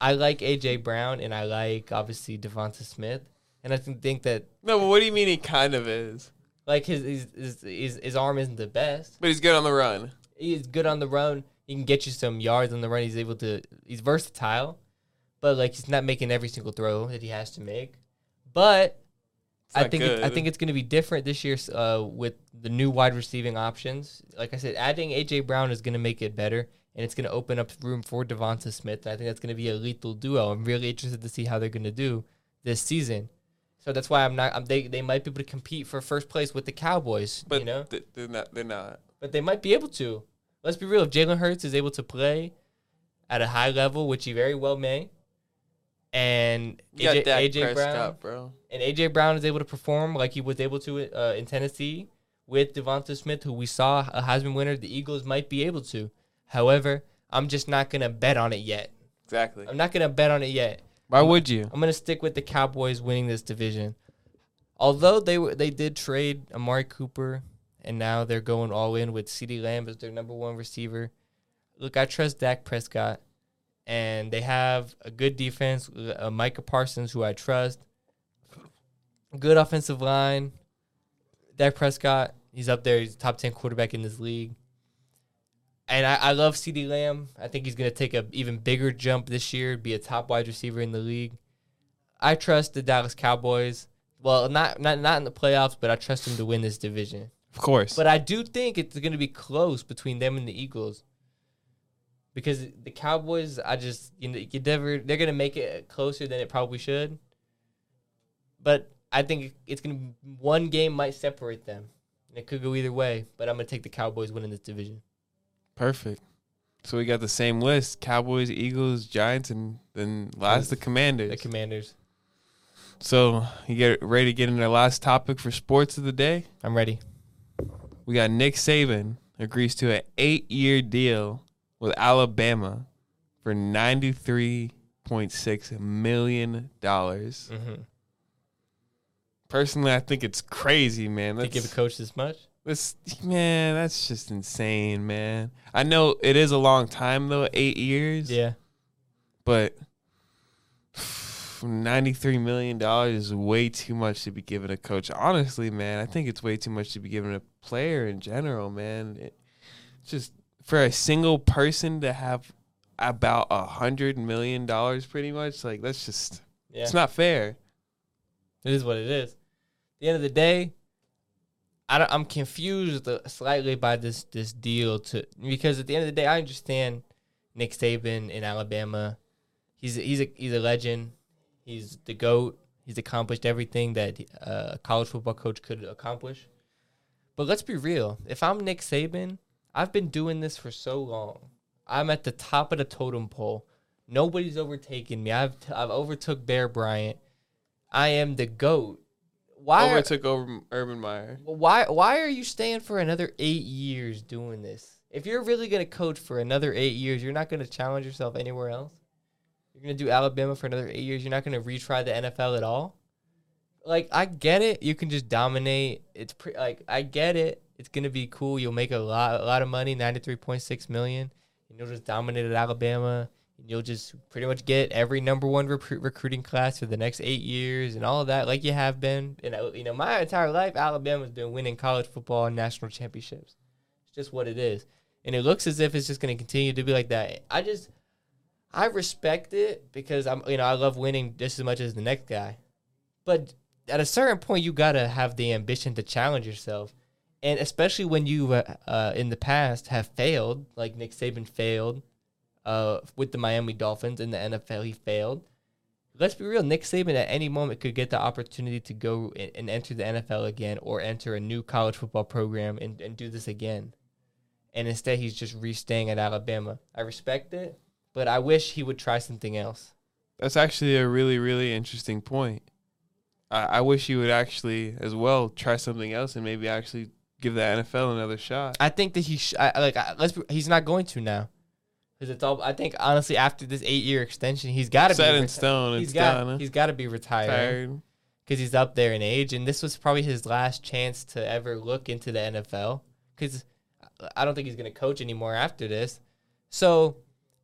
I like AJ Brown and I like obviously DeVonta Smith, and I think think that No, but what do you mean he kind of is? Like his his his, his, his arm isn't the best. But he's good on the run. He's good on the run. He can get you some yards on the run. He's able to. He's versatile, but like he's not making every single throw that he has to make. But It's I think it, I think it's going to be different this year uh, with the new wide receiving options. Like I said, adding AJ Brown is going to make it better, and it's going to open up room for DeVonta Smith. And I think that's going to be a lethal duo. I'm really interested to see how they're going to do this season. So that's why I'm not. I'm, they they might be able to compete for first place with the Cowboys. But you know, th- they're not. They're not. but they might be able to. Let's be real. If Jalen Hurts is able to play at a high level, which he very well may, and You AJ, AJ Brown Prescott, bro. and AJ Brown is able to perform like he was able to uh, in Tennessee with DeVonta Smith, who we saw a Heisman winner, the Eagles might be able to. However, I'm just not gonna bet on it yet. Exactly. I'm not gonna bet on it yet. Why would you? I'm gonna stick with the Cowboys winning this division. Although they were they did trade Amari Cooper, and now they're going all in with CeeDee Lamb as their number one receiver. Look, I trust Dak Prescott, and they have a good defense. Uh, Micah Parsons, who I trust, good offensive line. Dak Prescott, he's up there. He's a top ten quarterback in this league. And I, I love CeeDee Lamb. I think he's going to take a even bigger jump this year, be a top wide receiver in the league. I trust the Dallas Cowboys. Well, not not not in the playoffs, but I trust them to win this division. Of course. But I do think it's going to be close between them and the Eagles. Because the Cowboys, I just you know you never they're going to make it closer than it probably should. But I think it's going to one game might separate them. And it could go either way, but I'm going to take the Cowboys winning this division. Perfect. So we got the same list: Cowboys, Eagles, Giants, and then last the Commanders. The Commanders. so you get ready to get into our last topic for sports of the day. I'm ready. We got Nick Saban agrees to an eight-year deal with Alabama for ninety-three point six million dollars. Mm-hmm. Personally, I think it's crazy, man. To give a coach this much? That's man, that's just insane, man. I know it is a long time though, eight years. Yeah. but ninety-three million dollars is way too much to be given a coach. Honestly, man, I think it's way too much to be given a player in general, man. It, just for a single person to have about a hundred million dollars, pretty much, like that's just Yeah. it's not fair. It is what it is. At the end of the day, I I'm confused slightly by this this deal to because at the end of the day, I understand Nick Saban in Alabama. He's a, he's a he's a legend. He's the goat. He's accomplished everything that uh, a college football coach could accomplish. But let's be real. If I'm Nick Saban, I've been doing this for so long. I'm at the top of the totem pole. Nobody's overtaken me. I've I've overtook Bear Bryant. I am the goat. Why? Are, over Urban Meyer. why? Why are you staying for another eight years doing this? If you're really gonna coach for another eight years, you're not gonna challenge yourself anywhere else. You're gonna do Alabama for another eight years. You're not gonna retry the NFL at all. Like I get it. You can just dominate. It's pre- like I get it. It's gonna be cool. You'll make a lot, a lot of money. Ninety three point six million. And you'll just dominate at Alabama. And you'll just pretty much get every number one recruit recruiting class for the next eight years and all of that, like you have been. And uh, you know, my entire life, Alabama's been winning college football and national championships. It's just what it is, and it looks as if it's just going to continue to be like that. I just, I respect it because I'm, you know, I love winning just as much as the next guy, but at a certain point, you gotta have the ambition to challenge yourself, and especially when you, uh, uh, in the past, have failed, like Nick Saban failed uh, with the Miami Dolphins in the NFL. He failed. let's be real. Nick Saban at any moment could get the opportunity to go and, and enter the NFL again or enter a new college football program and, and do this again. And instead, he's just re-staying at Alabama. I respect it, but I wish he would try something else. That's actually a really, really interesting point. I, I wish he would actually, as well, try something else and maybe actually give the NFL another shot. I think that he sh- I, like I, let's be, he's not going to now because it's all. I think honestly, after this eight-year extension, he's got to be Set in reti- stone. He's got done. he's got to be retired Tired. because he's up there in age, and this was probably his last chance to ever look into the NFL. Because I don't think he's going to coach anymore after this. So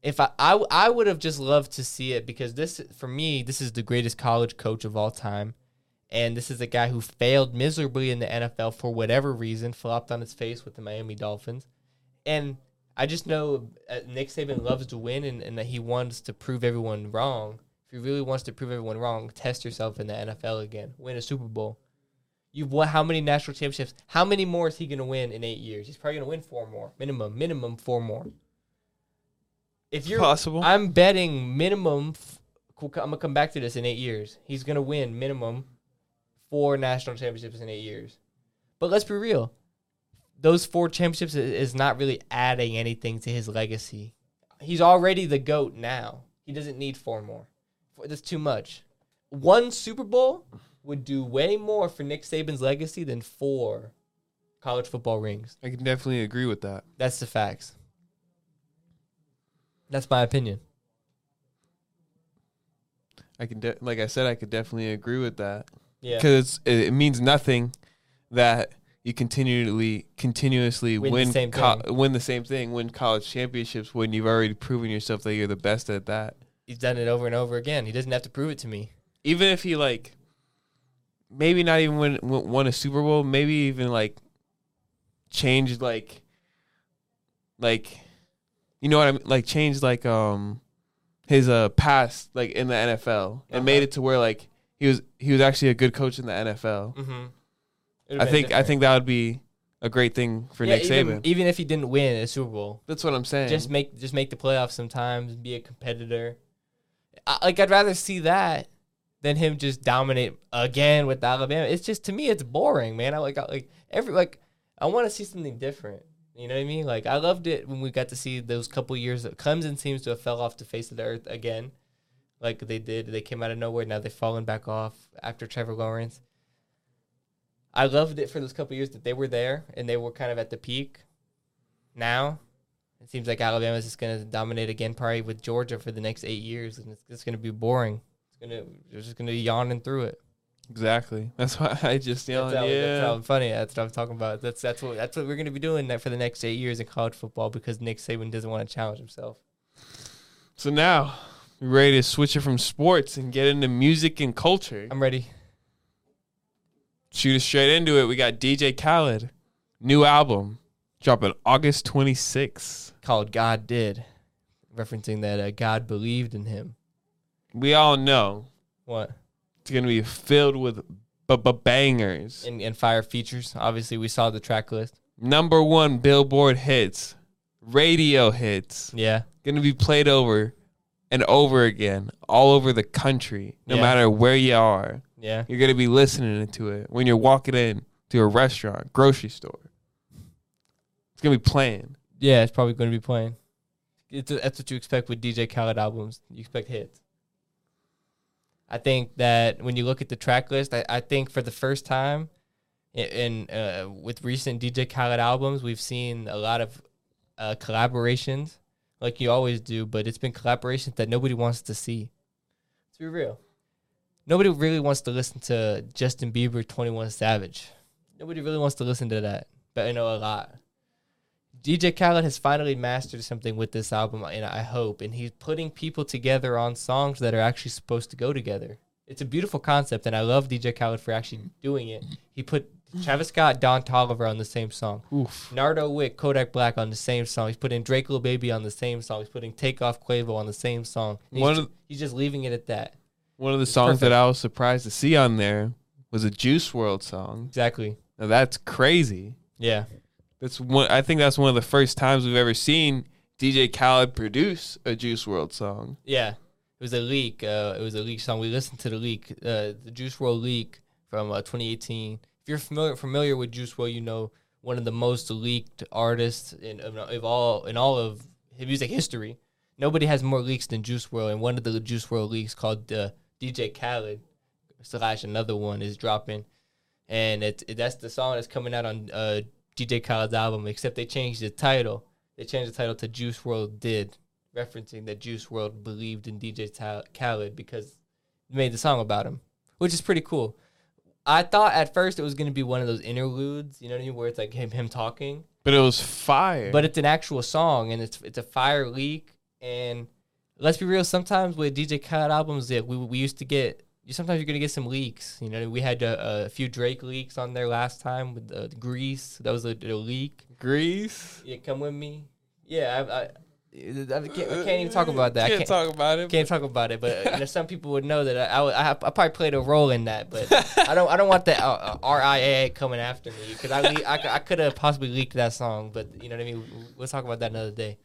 if I, I I would have just loved to see it because this for me this is the greatest college coach of all time. And this is a guy who failed miserably in the NFL for whatever reason, flopped on his face with the Miami Dolphins. And I just know uh, Nick Saban loves to win and, and that he wants to prove everyone wrong. If he really wants to prove everyone wrong, test yourself in the NFL again. Win a Super Bowl. You've won how many national championships? How many more is he going to win in eight years? He's probably going to win four more. Minimum, minimum four more. If you're Possible. I'm betting minimum. I'm gonna come back to this in eight years. He's gonna win minimum four national championships in eight years. But let's be real. Those four championships is not really adding anything to his legacy. He's already the goat now. He doesn't need four more. That's too much. One Super Bowl would do way more for Nick Saban's legacy than four college football rings. I can definitely agree with that. That's the facts. That's my opinion. I can, de- like I said, I could definitely agree with that Yeah. because it, it means nothing that you continually, continuously Win the win, same co- thing. win the same thing, win college championships when you've already proven yourself that you're the best at that. He's done it over and over again. He doesn't have to prove it to me. Even if he like, maybe not even win, won a Super Bowl, maybe even like changed like, like, you know what I mean? Like changed like um his uh past like in the NFL and made Uh-huh. it to where like he was he was actually a good coach in the NFL. Mm-hmm. I think I think that would be a great thing for Nick even, Saban. even if he didn't win a Super Bowl, That's what I'm saying. just make just make the playoffs sometimes. And be a competitor. I, like I'd rather see that than him just dominate again with Alabama. It's just to me, it's boring, man. I like I, like every like I want to see something different. You know what I mean? Like I loved it when we got to see those couple years that Clemson seems to have fell off the face of the earth again, like they did. They came out of nowhere. Now they've fallen back off after Trevor Lawrence. I loved it for those couple years that they were there and they were kind of at the peak. Now, it seems like Alabama's just going to dominate again, probably with Georgia for the next eight years, and it's, just going to be boring. It's gonna, they're just going to be yawning through it. exactly. That's why I just yelled. That's how, yeah. that's how funny. That's what I'm talking about. That's that's what that's what we're going to be doing that for the next eight years in college football because Nick Saban doesn't want to challenge himself. so now ready to switch it from sports and get into music and culture. I'm ready. Shoot us straight into it. We got DJ Khaled, new album dropping August 26th. Called God Did, referencing that uh, God believed in him. We all know What? it's gonna be filled with b- b- bangers. And, and fire features. Obviously, we saw the track list. Number one Billboard hits, radio hits. Yeah. Gonna be played over and over again, all over the country, no Yeah. matter where you are. Yeah. You're gonna be listening to it when you're walking in to a restaurant, grocery store. It's gonna be playing. Yeah, it's probably going to be playing. It's that's what you expect with DJ Khaled albums. You expect hits. I think that when you look at the track list, I, I think for the first time in, in uh, with recent DJ Khaled albums, we've seen a lot of uh, collaborations, like you always do. But it's been collaborations that nobody wants to see. Let's be real. Nobody really wants to listen to Justin Bieber, Twenty One Savage. Nobody really wants to listen to that, but I know a lot. DJ Khaled has finally mastered something with this album, and I hope, and he's putting people together on songs that are actually supposed to go together. It's a beautiful concept, and I love DJ Khaled for actually doing it. He put Travis Scott, Don Toliver on the same song, Oof. Nardo Wick, Kodak Black on the same song. He's putting Drake Lil Baby on the same song. He's putting Takeoff Quavo on the same song. And One He's, of- he's just leaving it at that. One of the songs perfect. that I was surprised to see on there was a Juice WRLD song. Exactly. Now that's crazy. Yeah. That's one. I think that's one of the first times we've ever seen DJ Khaled produce a Juice WRLD song. Yeah. It was a leak. Uh, it was a leak song. We listened to the leak, uh, the Juice WRLD leak from uh, 2018. If you're familiar familiar with Juice WRLD, you know one of the most leaked artists in of, all in all of music history. Nobody has more leaks than Juice WRLD, and one of the Juice WRLD leaks called uh, DJ Khaled slash another one is dropping, and it, it that's the song that's coming out on uh, DJ Khaled's album. Except they changed the title. They changed the title to Juice WRLD Did, referencing that Juice WRLD believed in DJ Khaled because they made the song about him, which is pretty cool. I thought at first it was gonna be one of those interludes, you know what I mean, where it's like him him talking. But it was fire. But it's an actual song, and it's it's a fire leak. And let's be real, sometimes with DJ Khaled albums, that we we used to get. Sometimes you're gonna get some leaks. You know, we had a, a few Drake leaks on there last time with uh, Greece. That was a, a leak. Greece. Yeah, come with me. Yeah, I, I I can't, I can't even talk about that. Can't, I can't talk about it. Can't talk about it, but you know, some people would know that I, I, I, probably played a role in that. But I don't I don't want the uh, uh RIAA coming after me because I, le- I I could have possibly leaked that song. But you know what I mean. We'll talk about that another day.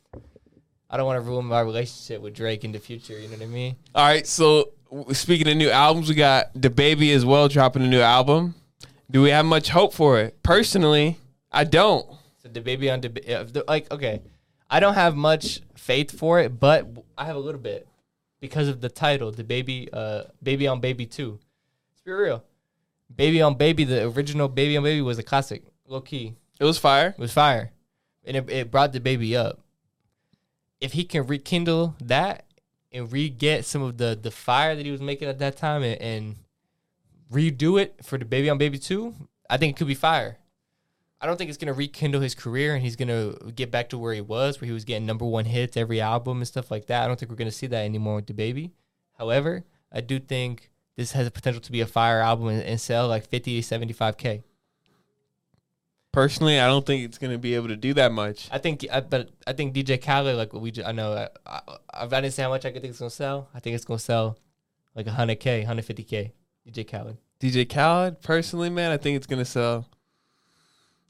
I don't want to ruin my relationship with Drake in the future. You know what I mean? All right. So speaking of new albums, we got DaBaby as well dropping a new album. Do we have much hope for it? Personally, I don't. So DaBaby on the like okay. I don't have much faith for it, but I have a little bit because of the title, the baby, uh, baby on baby two. Let's be real, baby on baby, the original baby on baby was a classic, low key. It was fire. It was fire, and it, it brought DaBaby up. If he can rekindle that and re-get some of the the fire that he was making at that time and, and redo it for the baby on baby two, I think it could be fire. I don't think it's gonna rekindle his career and he's gonna get back to where he was, where he was getting number one hits every album and stuff like that. I don't think we're gonna see that anymore with DaBaby. However, I do think this has a potential to be a fire album and, and sell like fifty seventy five k. Personally, I don't think it's gonna be able to do that much. I think, I, but I think DJ Khaled, like we, I know, I, I, I didn't say how much I could think it's gonna sell. I think it's gonna sell like hundred k, hundred fifty k. DJ Khaled. DJ Khaled, personally, man, I think it's gonna sell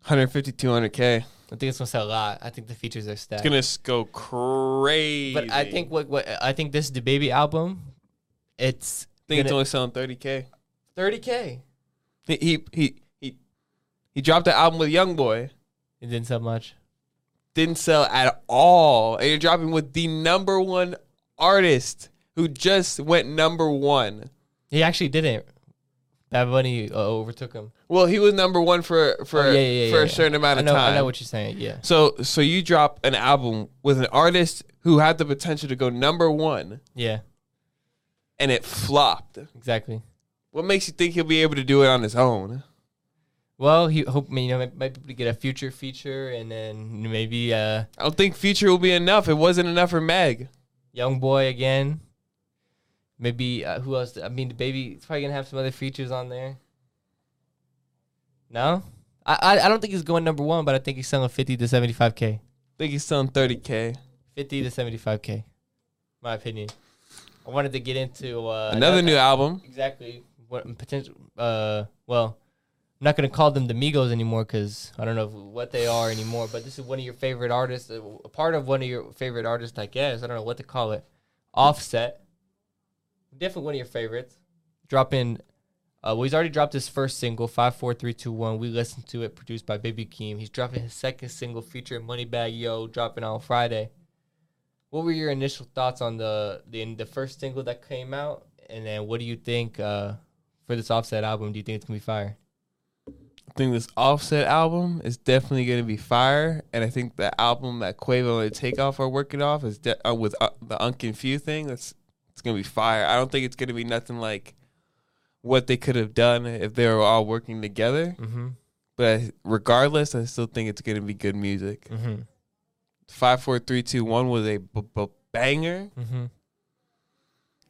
150, 200k. I think it's gonna sell a lot. I think the features are stacked. It's gonna go crazy. But I think what what I think this DaBaby album, it's I think it's only selling 30k. 30k. He he he he, he dropped the album with YoungBoy. It didn't sell much. Didn't sell at all. And you're dropping with the number one artist who just went number one. He actually didn't. Bad Bunny uh, overtook him. Well, he was number one for for oh, yeah, yeah, for yeah, a certain amount of I know, time. I know what you're saying. Yeah. So so you drop an album with an artist who had the potential to go number one. Yeah. And it flopped. Exactly. What makes you think he'll be able to do it on his own? Well, he hope you know might be able to get a future feature, and then maybe uh. I don't think future will be enough. It wasn't enough for Meg. YoungBoy again. Maybe uh, who else? I mean, DaBaby. is probably gonna have some other features on there. No, I, I I don't think he's going number one, but I think he's selling fifty to seventy five k. I think he's selling thirty k. Fifty to seventy five k. My opinion. I wanted to get into uh, another new album. Exactly. What potential? Uh, well, I'm not gonna call them the Migos anymore because I don't know what they are anymore. But this is one of your favorite artists, a part of one of your favorite artists, I guess. I don't know what to call it. Offset definitely one of your favorites. Dropping, uh, well, he's already dropped his first single, five, four, three, two, one. We listened to it, produced by Baby Keem. He's dropping his second single, featuring Moneybagg Yo, dropping on Friday. What were your initial thoughts on the the, the first single that came out, and then what do you think uh, for this Offset album? Do you think it's gonna be fire? I think this Offset album is definitely gonna be fire, and I think the album that Quavo and Takeoff are working off is de- uh, with uh, the Unconfused thing. That's it's gonna be fire. I don't think it's gonna be nothing like what they could have done if they were all working together. Mm-hmm. But regardless, I still think it's gonna be good music. Mm-hmm. Five, four, three, two, one was a b- b- banger. Mm-hmm.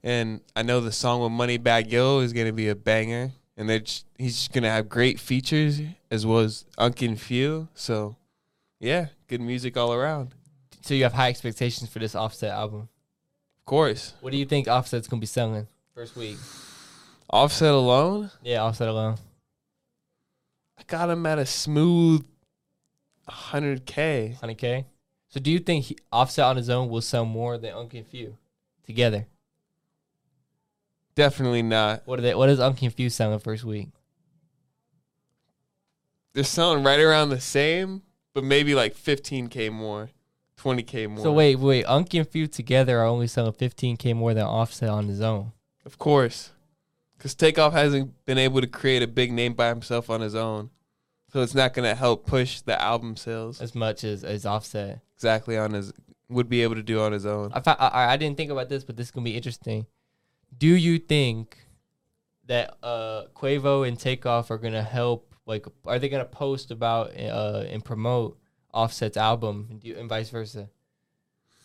And I know the song with Moneybagg Yo is gonna be a banger, and they're just, he's just gonna have great features as well as Unconfused. So, yeah, good music all around. So you have high expectations for this Offset album Of course. What do you think Offset's gonna be selling first week? Offset alone? Yeah, Offset alone. I got him at a smooth 100k. 100k. So do you think he, Offset on his own will sell more than Unkin Few together? Definitely not. What are they? What is Unconfused selling first week? They're selling right around the same, but maybe like 15k more, 20k more. So wait, wait, Unconfused together are only selling 15k more than Offset on his own. Of course. Because Takeoff hasn't been able to create a big name by himself on his own. So it's not going to help push the album sales as much as, as Offset. exactly on his would be able to do on his own. I, found, I I didn't think about this, but this is gonna be interesting. Do you think that uh Quavo and Takeoff are gonna help? Like, are they gonna post about uh and promote Offset's album, and, do, and vice versa?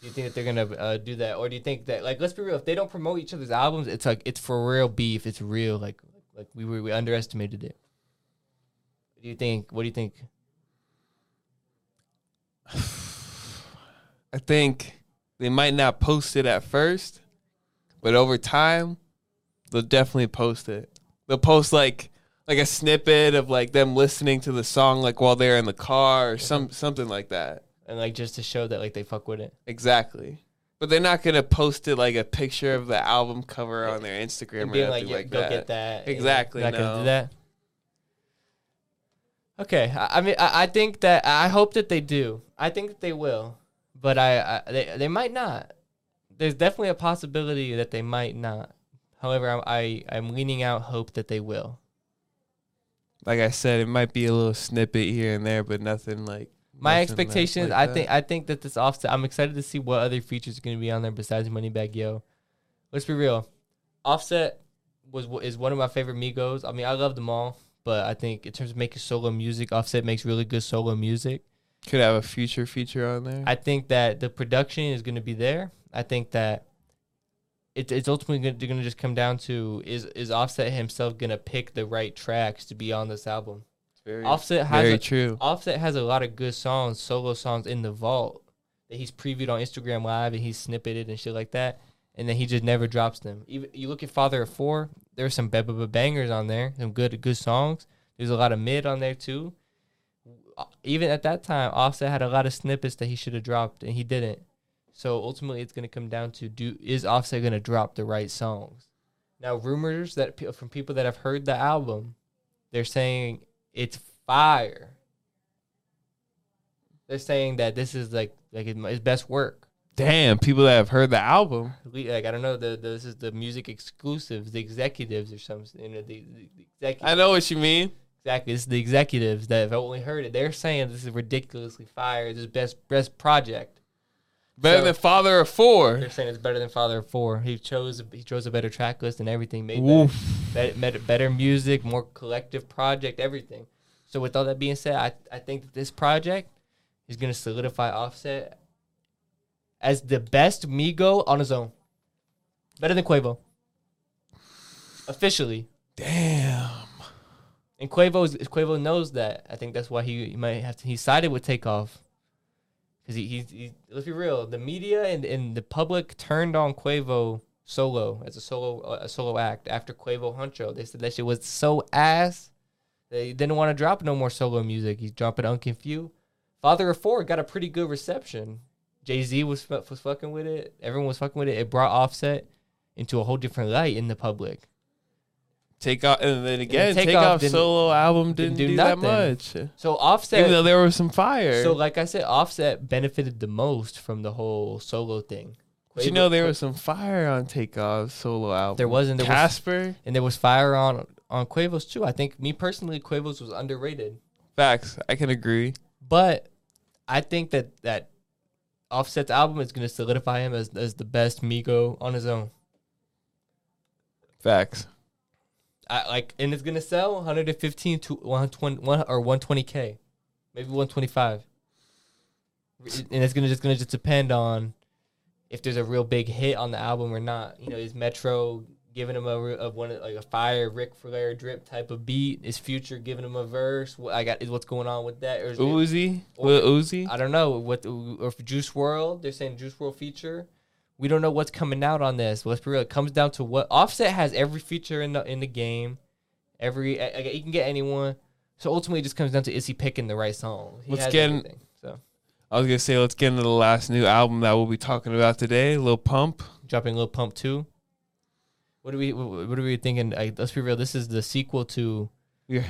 Do you think that they're gonna uh, do that, or do you think that like let's be real, if they don't promote each other's albums, it's like it's for real beef, it's real, like like we were we underestimated it. Do you think? What do you think? I think they might not post it at first, but over time, they'll definitely post it. They'll post like like a snippet of like them listening to the song like while they're in the car or some something like that. And like just to show that like they fuck with it. Exactly. But they're not gonna post it like a picture of the album cover on their Instagram and or being like, like, go that. get that. Exactly, Not gonna do that. Okay, I, I mean, I, I think that I hope that they do. I think that they will, but I, I they they might not. There's definitely a possibility that they might not. However, I'm, I I'm leaning out hope that they will. Like I said, it might be a little snippet here and there, but nothing like My nothing expectations, like I think, I think that this offset. I'm excited to see what other features are going to be on there besides Moneybagg Yo. Let's be real, Offset was is one of my favorite Migos. I mean, I love them all, but I think in terms of making solo music, Offset makes really good solo music. could have a future feature on there. I think that the production is going to be there. I think that it, it's ultimately going to just come down to is is Offset himself going to pick the right tracks to be on this album. very, Offset has very a, true. Offset has a lot of good songs, solo songs in the vault that he's previewed on Instagram Live and he's snippeted and shit like that, and then he just never drops them. Even you look at Father of Four, there's some beba ba bangers on there, some good good songs. There's a lot of mid on there too. Even at that time, Offset had a lot of snippets that he should have dropped and he didn't. So ultimately, it's gonna come down to do is Offset gonna drop the right songs? Now, rumors that from people that have heard the album, they're saying it's fire. They're saying that this is like like his his best work. Damn, people that have heard the album. Like I don't know, the, the this is the music exclusives, the executives or something. You know, the, the, the executives. I know what you mean. Exactly, this is the executives that have only heard it. They're saying this is ridiculously fire. This is best best project. Better So- than Father of Four. They're saying it's better than Father of Four. He chose he chose a better track list and everything. Made Oof. better, better, better music, more collective project, everything. So with all that being said, I I think that this project is gonna solidify Offset as the best Migo on his own. Better than Quavo. Officially. Damn. And Quavo Quavo knows that. I think that's why he, he might have to. He sided with Takeoff because he, he he let's be real. The media and, and the public turned on Quavo solo as a solo a solo act after Quavo Huncho. They said that shit was so ass. They didn't want to drop no more solo music. He's dropping Unconfused. Father of Four got a pretty good reception. Jay Z was was fucking with it. Everyone was fucking with it. It brought Offset into a whole different light in the public. Takeoff, and then again, Takeoff take off didn't- solo album didn't didn't, do do, that much. So Offset Even though there was some fire. So, like I said, Offset benefited the most from the whole solo thing. but you know there was some fire on Takeoff's solo album. There wasn't. There was, Casper. and there was fire on on Quavo's too. I think me personally, Quavo's was underrated, Facts. I can agree. but I think that that Offset's album is going to solidify him as as the best Migo on his own. Facts. I like, and it's to sell 115 to 120 one, or 120k, maybe 125, and it's gonna just gonna just depend on if there's a real big hit on the album or not. You know, is Metro giving him a, a one like a fire Ric Flair drip type of beat? Is Future giving him a verse? What I got is what's going on with that? Or is it, Uzi. or- Uzi. I don't know what or if Juice WRLD. They're saying Juice WRLD feature. We don't know what's coming out on this. Let's be real. It comes down to what Offset has every feature in the in the game. Every uh, he can get anyone. So ultimately, it just comes down to is he picking the right song? He Let's has get in- So I was gonna say let's get into the last new album that we'll be talking about today. Lil Pump. dropping Lil Pump two. What are we? What are we thinking? Let's be real. This is the sequel to Yeah.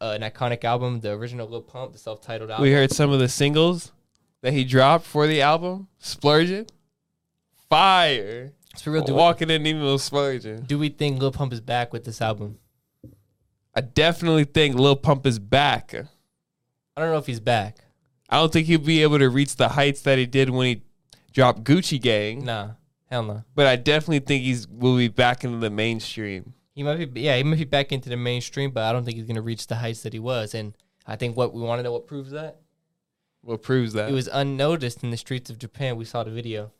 uh, an iconic album, the original Lil Pump, the self-titled album. We heard some of the singles that he dropped for the album. Splurging. Fire. Let's be real. Do, we, Walking in even splurging. do we think Lil Pump is back with this album? I definitely think Lil Pump is back. I don't know if he's back. I don't think he'll be able to reach the heights that he did when he dropped Gucci Gang. Nah, hell no. But I definitely think he's will be back into the mainstream. He might be, yeah, he might be back into the mainstream, but I don't think he's gonna reach the heights that he was. And I think what we want to know what proves that What proves that? It was unnoticed in the streets of Japan. We saw the video.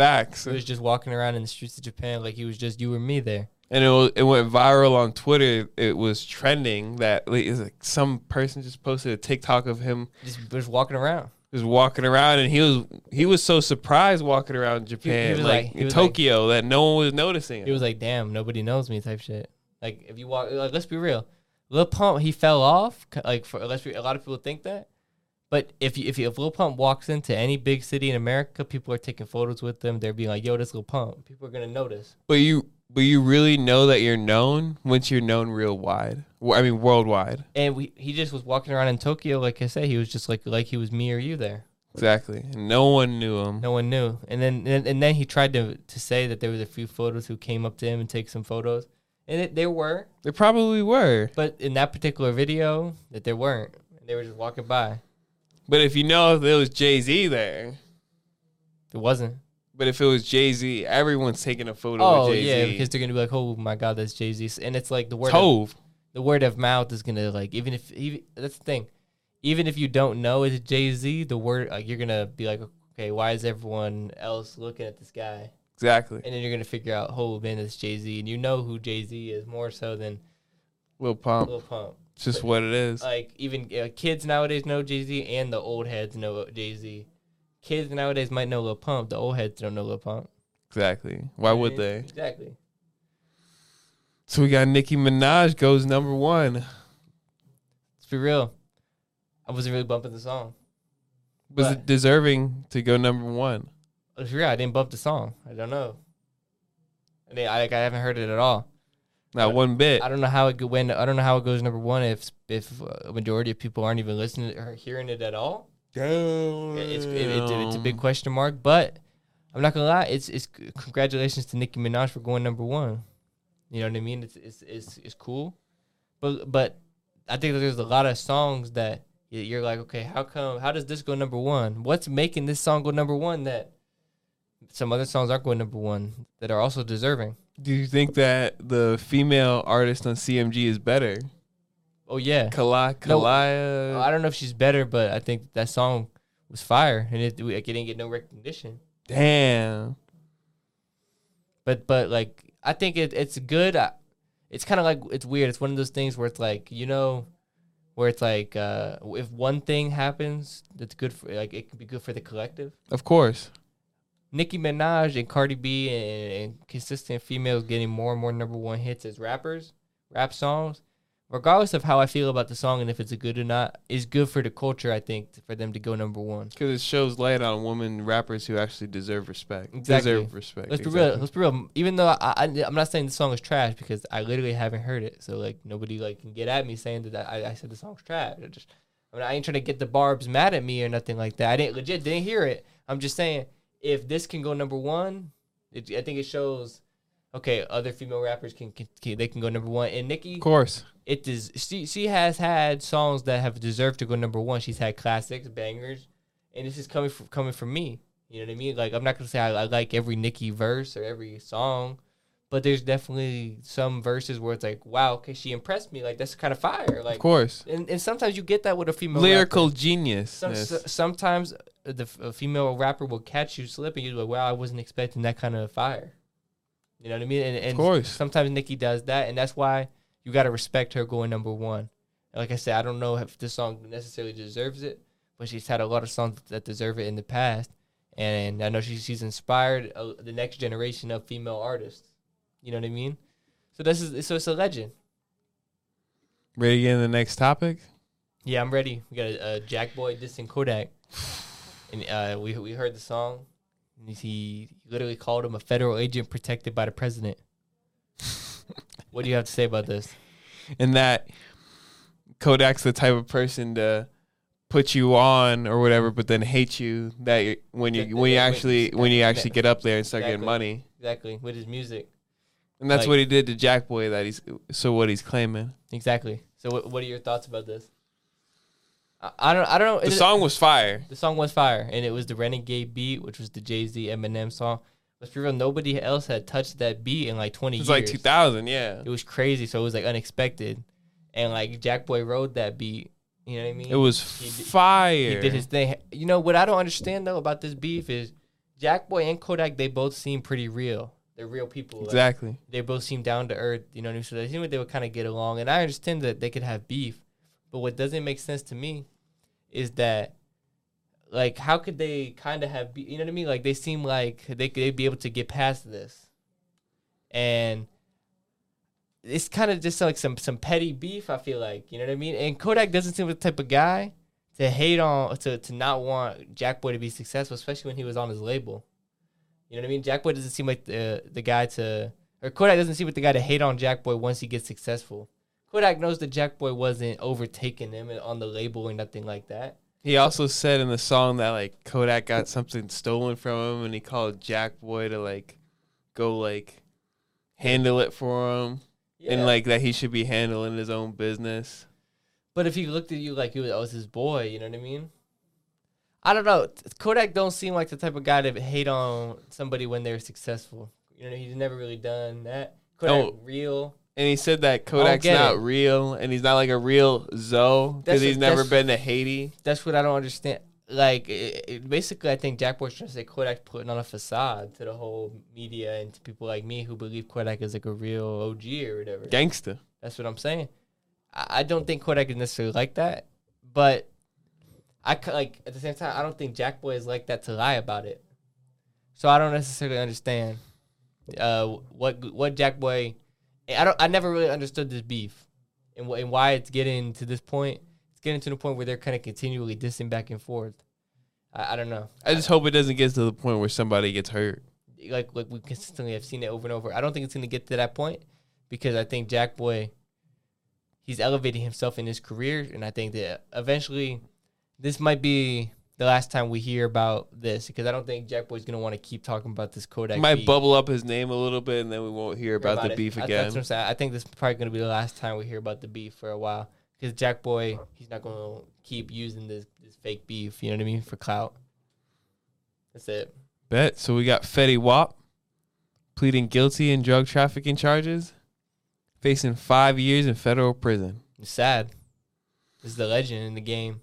Facts. He was just walking around in the streets of Japan like he was just you or me there. and it, was, it went viral on Twitter. It was trending that like, like some person just posted a TikTok of him Just just walking around. just walking around, and he was he was so surprised walking around Japan, like, like- he in was like- Tokyo, that no one was noticing. He was like, "Damn, nobody knows me," type shit. Like if you walk, like let's be real, Lil Pump he fell off. Like for let's be, a lot of people think that, but if you, if you, if Lil Pump walks into any big city in America, people are taking photos with them. They're being like, "Yo, this Lil Pump." People are gonna notice. but you but you really know that you're known once you're known real wide. I mean worldwide. And we, he just was walking around in Tokyo, like I said, he was just like like he was me or you there. Exactly. No one knew him. No one knew. And then and, and then he tried to to say that there was a few photos who came up to him and take some photos, and it, there were, They probably were. but in that particular video, that there weren't. They were just walking by. But if you know if it was Jay Z there, It wasn't. but if it was Jay Z, everyone's taking a photo Oh with Jay Z. yeah, because they're gonna be like, "Oh my God, that's Jay Z," and it's like the word of, the word of mouth is gonna like even if even that's the thing, even if you don't know it's Jay Z, the word like you're gonna be like, okay, why is everyone else looking at this guy? Exactly. And then you're gonna figure out, oh man, it's Jay Z, and you know who Jay Z is more so than Lil Pump. Lil Pump. It's just what it is. Like even uh, kids nowadays know Jay Z, and the old heads know Jay Z. Kids nowadays might know Lil Pump. The old heads don't know Lil Pump. Exactly. Why would they? Exactly. So we got Nicki Minaj goes number one. Let's be real. I wasn't really bumping the song. Was But- it deserving to go number one? Let's. I didn't bump the song. I don't know. I I, like, I haven't heard it at all. Not one bit. I don't know how it go- when I don't know how it goes number one if if a majority of people aren't even listening or hearing it at all. Damn. It's it, it's, a, it's a big question mark. But I'm not gonna lie. It's it's congratulations to Nicki Minaj for going number one. You know what I mean? It's it's it's, it's cool. But but I think that there's a lot of songs that you're like, okay, how come? How does this go number one? What's making this song go number one that some other songs aren't going number one that are also deserving? Do you think that the female artist on CMG is better? Oh yeah. Kala, No, I don't know if she's better, but I think that song was fire, and it, it didn't get no recognition. Damn. But but like I think it, it's good. I, it's kind of like it's weird. It's one of those things where it's like you know, where it's like uh, if one thing happens that's good for like it can be good for the collective. Of course. Nicki Minaj and Cardi B and, and consistent females getting more and more number one hits as rappers, rap songs, regardless of how I feel about the song and if it's a good or not, is good for the culture. I think for them to go number one. Because it shows light on women rappers who actually deserve respect. Exactly. Deserve respect. Let's be exactly. real. Let's be real. Even though I, I, I'm not saying the song is trash because I literally haven't heard it, so like nobody like can get at me saying that I, I said the song's trash. I just, I mean, I ain't trying to get the barbs mad at me or nothing like that. I didn't legit didn't hear it. I'm just saying if this can go number one, it, I think it shows. Okay, other female rappers can, can, can they can go number one, and Nicki, Of course. it does. She she has had songs that have deserved to go number one. She's had classics, bangers, and this is coming from coming from me. You know what I mean? Like I'm not gonna say I, I like every Nicki verse or every song, but there's definitely some verses where it's like, wow, okay, she impressed me. Like that's kind of fire. Like, of course. and, and sometimes you get that with a female Lyrical rapper. genius. Some, sometimes the a female rapper will catch you slipping. You're like, wow, I wasn't expecting that kind of fire. You know what I mean? And, and of course. sometimes Nicki does that, and that's why you got to respect her going number one. Like I said, I don't know if this song necessarily deserves it, but she's had a lot of songs that deserve it in the past, and I know she, she's inspired uh, the next generation of female artists. You know what I mean? So this is so it's a legend. Ready to get in the next topic? Yeah, I'm ready. We got a, a Jackboy dissing Kodak, and uh, we we heard the song. And he literally called him a federal agent protected by the president. What do you have to say about this? and that Kodak's the type of person to put you on or whatever, but then hate you that when you when you actually when you actually get up there and start getting money. Exactly with his music. And that's Like- what he did to Jackboy. That he's so what he's claiming. Exactly. So what what are your thoughts about this? I, I don't I don't know. The song was fire. the song was fire, and it was the Renegade beat, which was the Jay Z Eminem song. Let's be real, nobody else had touched that beat in like twenty It was years. like 2000. Yeah, It was crazy, so it was like unexpected, and like Jackboy rode that beat. You know what I mean? it was He did- fire. He did his thing. You know what I don't understand though about this beef is Jackboy and Kodak. They both seem pretty real. They're real people. Like, exactly. they both seem down to earth. You know what I mean? So they seem like they would kind of get along. And I understand that they could have beef, but what doesn't make sense to me is that, like, how could they kind of have? Be- you know what I mean? Like they seem like they could be able to get past this, and it's kind of just like some some petty beef. I feel like you know what I mean. And Kodak doesn't seem the type of guy to hate on to to not want Jackboy to be successful, especially when he was on his label. You know what I mean? Jackboy doesn't seem like the the guy to or Kodak doesn't seem like the guy to hate on Jackboy once he gets successful. Kodak knows that Jackboy wasn't overtaking him on the label or nothing like that. He also said in the song that like Kodak got something stolen from him, and he called Jackboy to like go like handle it for him, and like that he should be handling his own business. but if he looked at you like you was, oh, was his boy, you know what I mean? I don't know. Kodak don't seem like the type of guy to hate on somebody when they're successful. You know, he's never really done that. Kodak Oh. real. And he said that Kodak's not it. real, and he's not like a real Zoe because he's never been to Haiti. That's what I don't understand. Like, it, it, basically, I think Jackboy's trying to say Kodak's putting on a facade to the whole media and to people like me who believe Kodak is like a real OG or whatever. Gangster. That's what I'm saying. I, I don't think Kodak is necessarily like that, but I like at the same time I don't think Jackboy is like that to lie about it. So I don't necessarily understand uh, what what Jackboy. I don't. I never really understood this beef and, wh- and why it's getting to this point. It's getting to the point where they're kind of continually dissing back and forth. I, I don't know. I just hope it doesn't get to the point where somebody gets hurt. like like we consistently have seen it over and over. I don't think it's going to get to that point because I think Jackboy he's elevating himself in his career, and I think that eventually this might be the last time we hear about this because I don't think Jackboy's going to want to keep talking about this Kodak. Might beef bubble up his name a little bit, and then we won't hear or about, the it. beef I- again. That's what I'm saying. I think this is probably going to be the last time we hear about the beef for a while because Jackboy he's not going to keep using this this fake beef. You know what I mean for clout. That's it. Bet. So we got Fetty Wap pleading guilty in drug trafficking charges, facing five years in federal prison. It's sad. This is the legend in the game.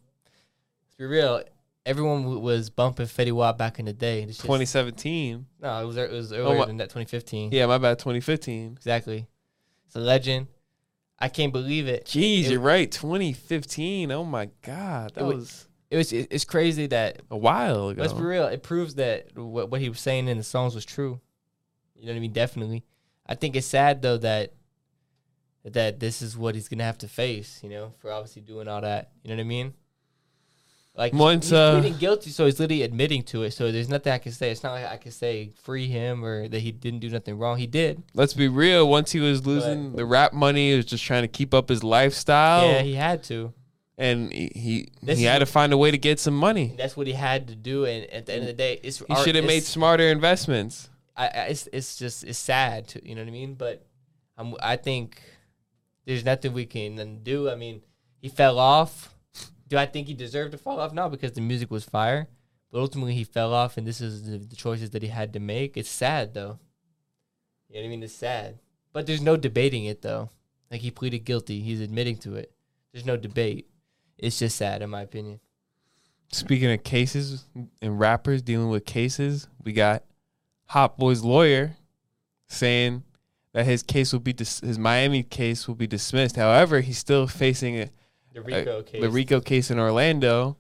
Be real. Everyone w- was bumping Fetty Wap back in the day. It's just- 2017. no, it was it was oh, earlier my- than that. 2015. Yeah, my bad. 2015. exactly. It's a legend. I can't believe it. Jeez, It- you're right. 2015. Oh my God, that It wa- was It was. it- It's crazy that. a while ago. Let's be real. It proves that what what he was saying in the songs was true. You know what I mean? Definitely. I think it's sad though that that this is what he's gonna have to face. You know, for obviously doing all that. You know what I mean? Like Once, he's uh, pleading guilty, so he's literally admitting to it. So there's nothing I can say. It's not like I can say free him or that he didn't do nothing wrong. He did. Let's be real. Once he was losing the rap money, he was just trying to keep up his lifestyle, Yeah, he had to. and he he, This he is had to find a way to get some money. That's what he had to do. And at the end of the day, it's He should have made smarter investments. I, I it's it's just it's sad to you know what I mean. But I'm I think there's nothing we can do. I mean, he fell off. Do I think he deserved to fall off? No, because the music was fire. But ultimately, he fell off, and this is the, choices that he had to make. It's sad though. You know what I mean? It's sad. But there's no debating it though. Like he pleaded guilty. He's admitting to it. There's no debate. It's just sad, in my opinion. Speaking of cases and rappers dealing with cases, we got Hotboii's lawyer saying that his case will be dis- his Miami case will be dismissed. However, he's still facing a, The Rico case. the Rico case in Orlando,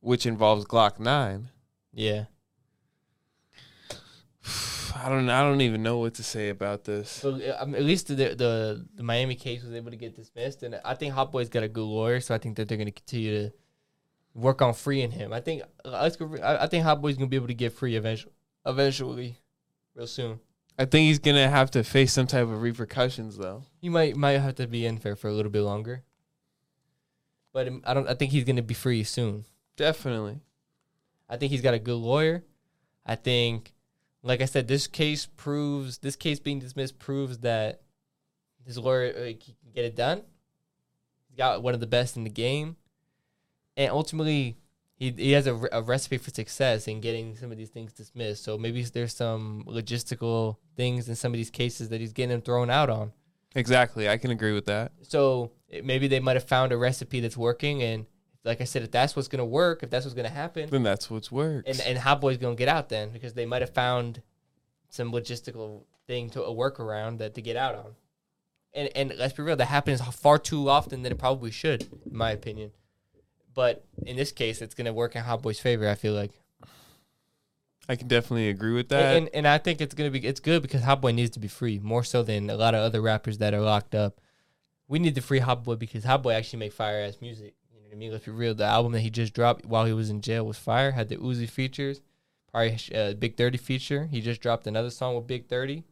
which involves Glokk Nine. yeah. I don't I don't even know what to say about this. So uh, mean, at least the, the the Miami case was able to get dismissed, and I think Hotboii's got a good lawyer, so I think that they're going to continue to work on freeing him. I think uh. I think Hotboii's going to be able to get free eventually, eventually, real soon. I think he's gonna have to face some type of repercussions though. He might might have to be in there for a little bit longer. But I don't. I think he's gonna be free soon. Definitely. I think he's got a good lawyer. I think, like I said, this case proves this case being dismissed proves that his lawyer he can get it done. He's got one of the best in the game, and ultimately, he he has a, a recipe for success in getting some of these things dismissed. So maybe there's some logistical things in some of these cases that he's getting them thrown out on. Exactly. I can agree with that. So it, maybe they might have found a recipe that's working, and like I said, if that's what's gonna work, if that's what's gonna happen, Then that's what's works. and and Hotboii's gonna get out then because they might have found some logistical thing to a workaround that to get out on. And and let's be real, that happens far too often than it probably should, in my opinion. But in this case, it's gonna work in Hot Boy's favor. I feel like, I can definitely agree with that. and and I think it's gonna be it's good because Hotboii needs to be free more so than a lot of other rappers that are locked up. We need to free Hotboii because Hotboii actually make fire ass music. You know what I mean? Let's be real. The album that he just dropped while he was in jail was fire. Had the Uzi features, probably uh, Big Thirty feature. He just dropped another song with Big Thirty.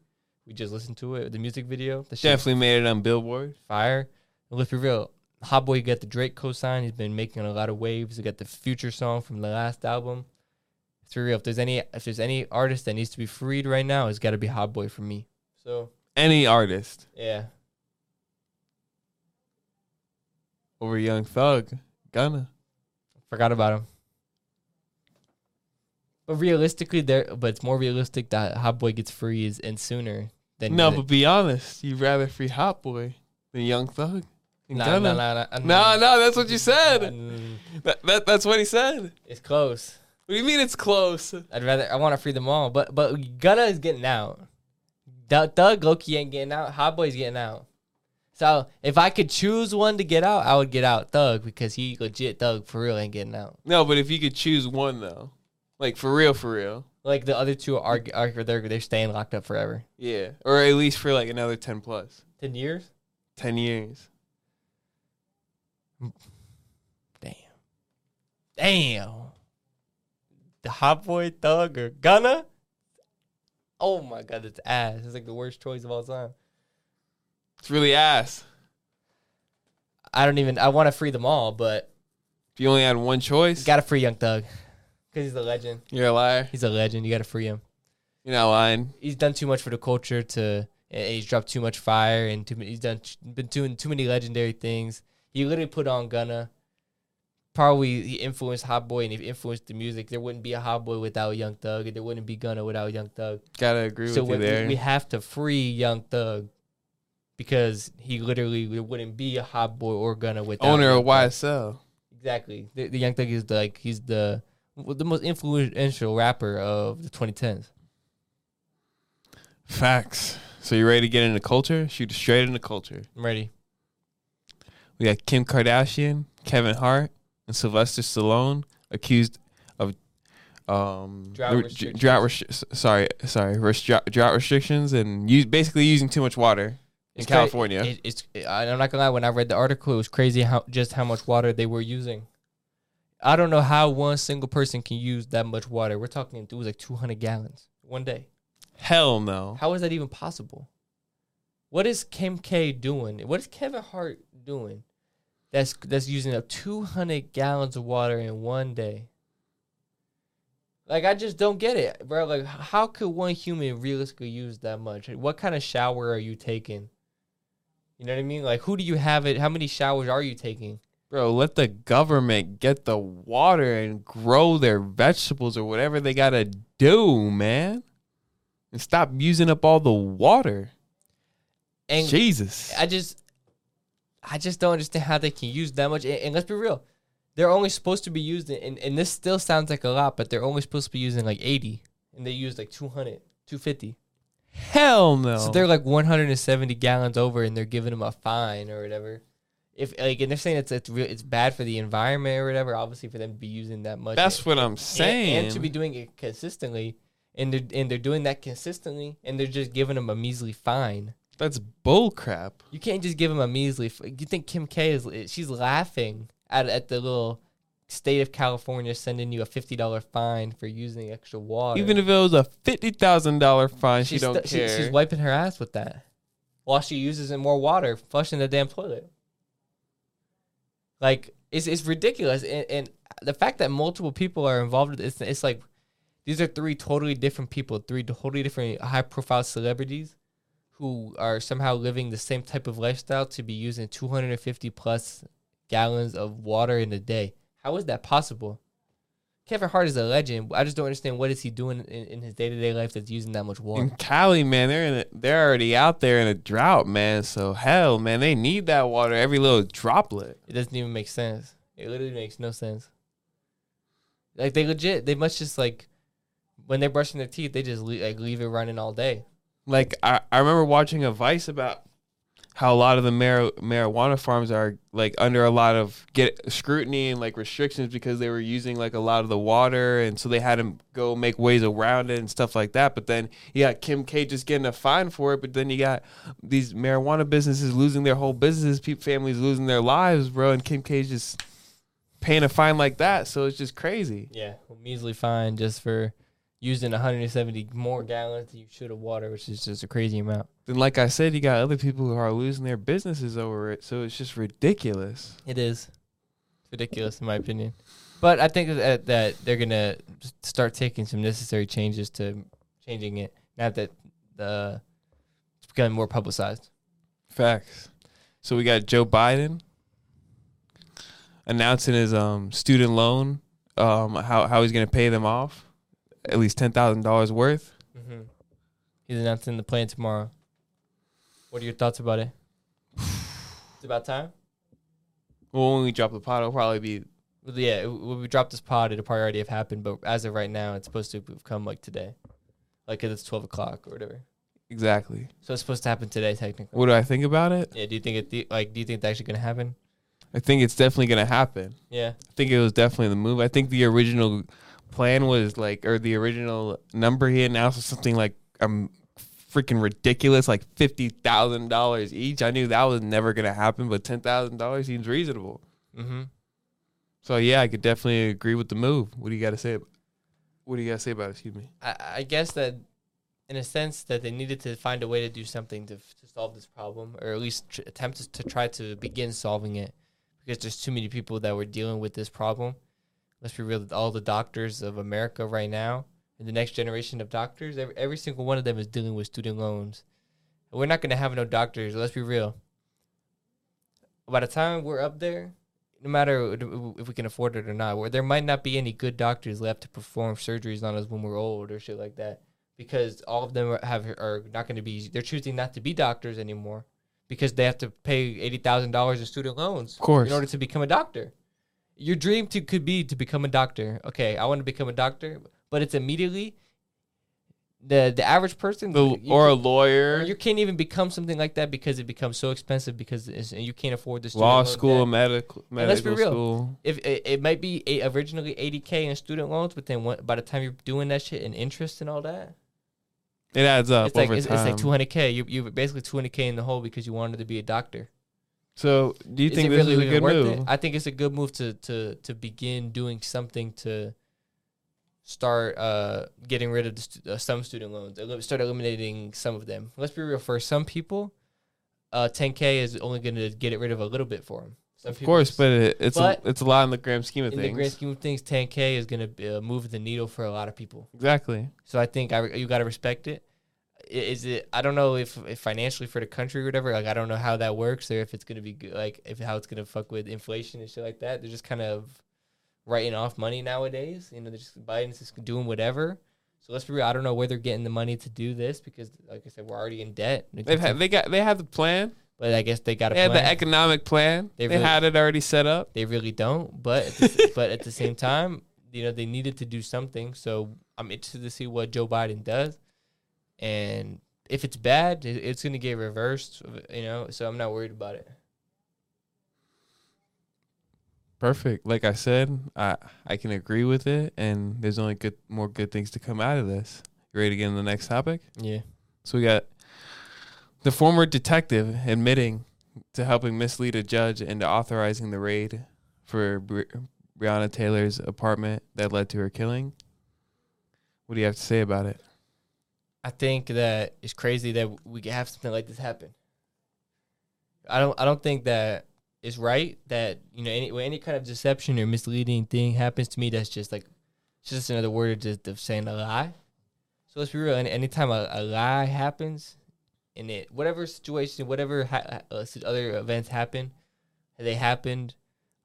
We just listened to it. The music video. The Definitely made it on Billboard. fire. And let's be real. Hotboii got the Drake co-sign. He's been making a lot of waves. He got the Future song from the last album. Be real. If there's any if there's any artist that needs to be freed right now, it's got to be Hotboii for me. So Any artist yeah, over Young Thug, gonna. forgot about him. But realistically, there. But it's more realistic that Hot Boy gets free is and sooner than No, but be honest. You'd rather free Hotboii than Young Thug. no, Gunna. no, no, no, No, no, that's what you said. That, that that's what he said. It's close. What do you mean it's close? I'd rather I want to free them all, but but Gunna is getting out. Doug, Doug Loki ain't getting out. Hotboii's getting out. So if I could choose one to get out, I would get out Thug because he legit Thug for real ain't getting out. No, but if you could choose one though, like for real, for real, Like the other two are, are they're they're staying locked up forever. yeah, or at least for like another ten plus, Ten years? ten years. Damn. Damn. The Hotboii Thug or Gunna? Oh my god, it's ass. It's like the worst choice of all time. It's really ass. I don't even I want to free them all, but If you only had one choice, gotta free Young Thug. Cause he's a legend. you're a liar. He's a legend. You got to free him. You're not lying. He's done too much for the culture to. and He's dropped too much fire and too. many- He's done been doing too many legendary things. He literally put on Gunna. Probably he influenced Hotboii and he influenced the music. There wouldn't be a Hotboii without Young Thug, and there wouldn't be Gunna without Young Thug. Gotta agree so with you there. we have to free Young Thug because he literally there wouldn't be a Hotboii or Gunna without Owner Young of Thug. YSL. Exactly. The, the Young Thug is the, like he's the the most influential rapper of the 2010s. Facts. So you ready to get into culture? Shoot straight into culture. I'm ready. We got Kim Kardashian, Kevin Hart, and Sylvester Stallone accused of um Drought re- restrictions. drought restri- sorry sorry restri- drought restrictions and use, basically using too much water in It's cra- California. It, it's I'm not gonna lie. When I read the article, it was crazy how just how much water they were using. I don't know how one single person can use that much water. We're talking it was like 200 gallons one day. Hell no. How is that even possible? What is Kim K doing? What is Kevin Hart doing? That's that's using up 200 gallons of water in one day. Like I just don't get it, bro. Like how could one human realistically use that much? What kind of shower are you taking? You know what I mean? Like who do you have it? How many showers are you taking? Bro, let the government get the water and grow their vegetables or whatever they gotta do, man. And stop using up all the water. And Jesus. I just, I just don't understand how they can use that much. And, and let's be real, they're only supposed to be using, and, and this still sounds like a lot, but they're only supposed to be using like 80, and they use like 200, 250. Hell no. So they're like 170 gallons over, and they're giving them a fine or whatever. If like, and they're saying it's it's real, it's bad for the environment or whatever. Obviously, for them to be using that much. That's what I'm and, saying. and to be doing it consistently, and they're and they're doing that consistently, and they're just giving them a measly fine. That's bull crap. You can't just give him a measly. F- you think Kim K is? She's laughing at at the little state of California sending you a fifty dollar fine for using extra water. Even if it was a fifty thousand dollar fine, she she's don't st- she- care. she's wiping her ass with that, while she uses in more water, flushing the damn toilet. Like it's it's ridiculous, and, and the fact that multiple people are involved, it's it's like these are three totally different people, three totally different high profile celebrities who are somehow living the same type of lifestyle to be using 250 plus gallons of water in a day. How is that possible? Kevin Hart is a legend. I just don't understand what is he doing in, in his day to day life that's using that much water. in Cali, man, they're in a, they're already out there in a drought, man. So hell, man, they need that water, every little droplet. It doesn't even make sense. It literally makes no sense. Like they legit, they must just like when they're brushing their teeth, they just le- like leave it running all day. Like I, I remember watching a Vice about how a lot of the mar- marijuana farms are like under a lot of get scrutiny and like restrictions because they were using like a lot of the water and so they had to go make ways around it and stuff like that. But then you got kim k just getting a fine for it but then you got these marijuana businesses losing their whole businesses people families losing their lives bro and kim k's just paying a fine like that. So it's just crazy. Yeah, measly fine just for using 170 more gallons than you should of water, which is just a crazy amount. And like i said you got other people who are losing their businesses over it so it's just ridiculous It is It's ridiculous in my opinion, but I think that that they're gonna start taking some necessary changes to changing it now that the it's becoming more publicized. Facts. So we got Joe Biden announcing his um student loan, um how how he's gonna pay them off, at least ten thousand dollars worth. Mm-hmm. He's announcing the plan tomorrow. What are your thoughts about it? it's about time. Well, when we drop the pot, it'll probably be yeah, when we drop this pod, it'll probably already have happened. But as of right now, it's supposed to have come like today, like it's twelve o'clock or whatever. exactly. So it's supposed to happen today, technically. What do I think about it? Yeah. Do you think it? The, like, do you think it's actually gonna happen? I think it's definitely gonna happen. Yeah. I think it was definitely the move. I think the original plan was like, or the original number he announced was something like um freaking ridiculous, like fifty thousand dollars each. I knew that was never gonna happen, but ten thousand dollars seems reasonable. Mm-hmm. So yeah, I could definitely agree with the move. What do you got to say? What do you got to say about it? Excuse me. I, I guess that, in a sense, that they needed to find a way to do something to to solve this problem, or at least tr- attempt to, to try to begin solving it, because there's too many people that were dealing with this problem. Let's be real. All the doctors of America right now, and the next generation of doctors, every, every single one of them is dealing with student loans. And we're not going to have no doctors. Let's be real. By the time we're up there, no matter if we can afford it or not, where there might not be any good doctors left to perform surgeries on us when we're old or shit like that, because all of them have are not going to be. They're choosing not to be doctors anymore because they have to pay eighty thousand dollars in student loans Of course. in order to become a doctor. Your dream to could be to become a doctor. Okay, I want to become a doctor, but it's immediately the the average person The, you- or a or lawyer, you can't even become something like that because it becomes so expensive because it's, and you can't afford this law school, medical And let's be medical real. school. If it, it might be eight, originally eighty k in student loans, but then what, by the time you're doing that shit and interest and all that, It adds up it's like over it's, time. it's like two hundred k. You you basically two hundred k in the hole because you wanted to be a doctor. So, do you Is think this really is a good move? It? I think it's a good move to to to begin doing something to start uh getting rid of the stu- uh, some student loans. Elim- Start eliminating some of them. Let's be real. For some people, uh, 10k is only going to get it rid of a little bit for them. Some Of course, but it, it's but a, it's a lot in the grand scheme of in things. In the grand scheme of things, 10k is going to uh, move the needle for a lot of people. exactly. So I think I, you got to respect it. Is it? I don't know if, if financially for the country or whatever. Like I don't know how that works, or if it's gonna be good, like if how it's gonna fuck with inflation and shit like that. They're just kind of writing off money nowadays. You know, they're just Biden's just doing whatever. So let's be real. I don't know where they're getting the money to do this because, like I said, we're already in debt. They've had, they got they have the plan. but I guess they got a They had the economic plan. They They, really- had it already set up. They really don't. But at the, but at the same time, you know, they needed to do something. So I'm interested to see what Joe Biden does, and if it's bad, it's gonna get reversed. You know, so I'm not worried about it. Perfect. Like I said, I I can agree with it, and there's only good more good things to come out of this. You ready to get in the next topic? Yeah. So we got the former detective admitting to helping mislead a judge into authorizing the raid for Bre- Breonna Taylor's apartment that led to her killing. What do you have to say about it? I think that it's crazy that we have something like this happen. I don't I don't think that it's right that you know any any kind of deception or misleading thing happens to me that's just like just another word just of saying a lie. So let's be real. Any anytime a, a lie happens, in it whatever situation, whatever ha- uh, other events happen, they happened.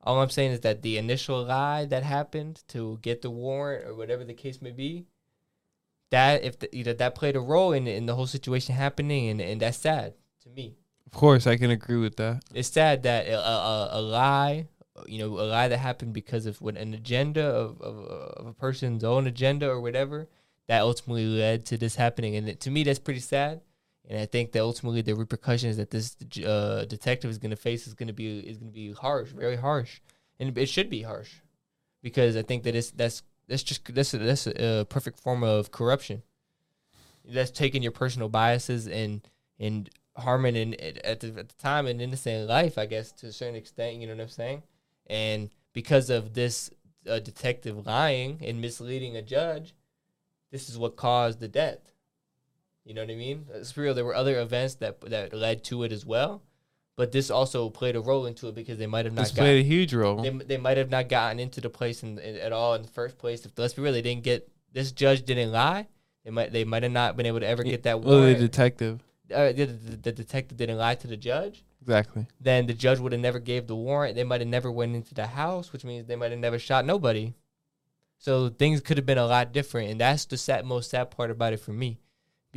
All I'm saying is that the initial lie that happened to get the warrant or whatever the case may be, that if the, either that played a role in in the whole situation happening, and and that's sad to me. Of course, I can agree with that. It's sad that a, a, a lie, you know, a lie that happened because of what an agenda of, of, of a person's own agenda or whatever, that ultimately led to this happening. And it, to me, that's pretty sad. And I think that ultimately the repercussions that this uh, detective is going to face is going to be is going to be harsh, very harsh, and it should be harsh, because I think that it's that's that's just that's a, that's a, a perfect form of corruption. That's taking your personal biases and and harming in at the, at the time an innocent life, I guess, to a certain extent. You know what I'm saying? And because of this uh, detective lying and misleading a judge, this is what caused the death. You know what I mean? It's real. There were other events that that led to it as well, but this also played a role into it because they might have not. This played a huge role. They, they might have not gotten into the place in, in, at all in the first place. If let's be real, they didn't get this judge didn't lie. They might they might have not been able to ever get that. Well, the detective uh, the, the, the detective didn't lie to the judge, exactly. then the judge would have never gave the warrant. They might have never went into the house, which means they might have never shot nobody. So things could have been a lot different, and that's the sad, most sad part about it for me,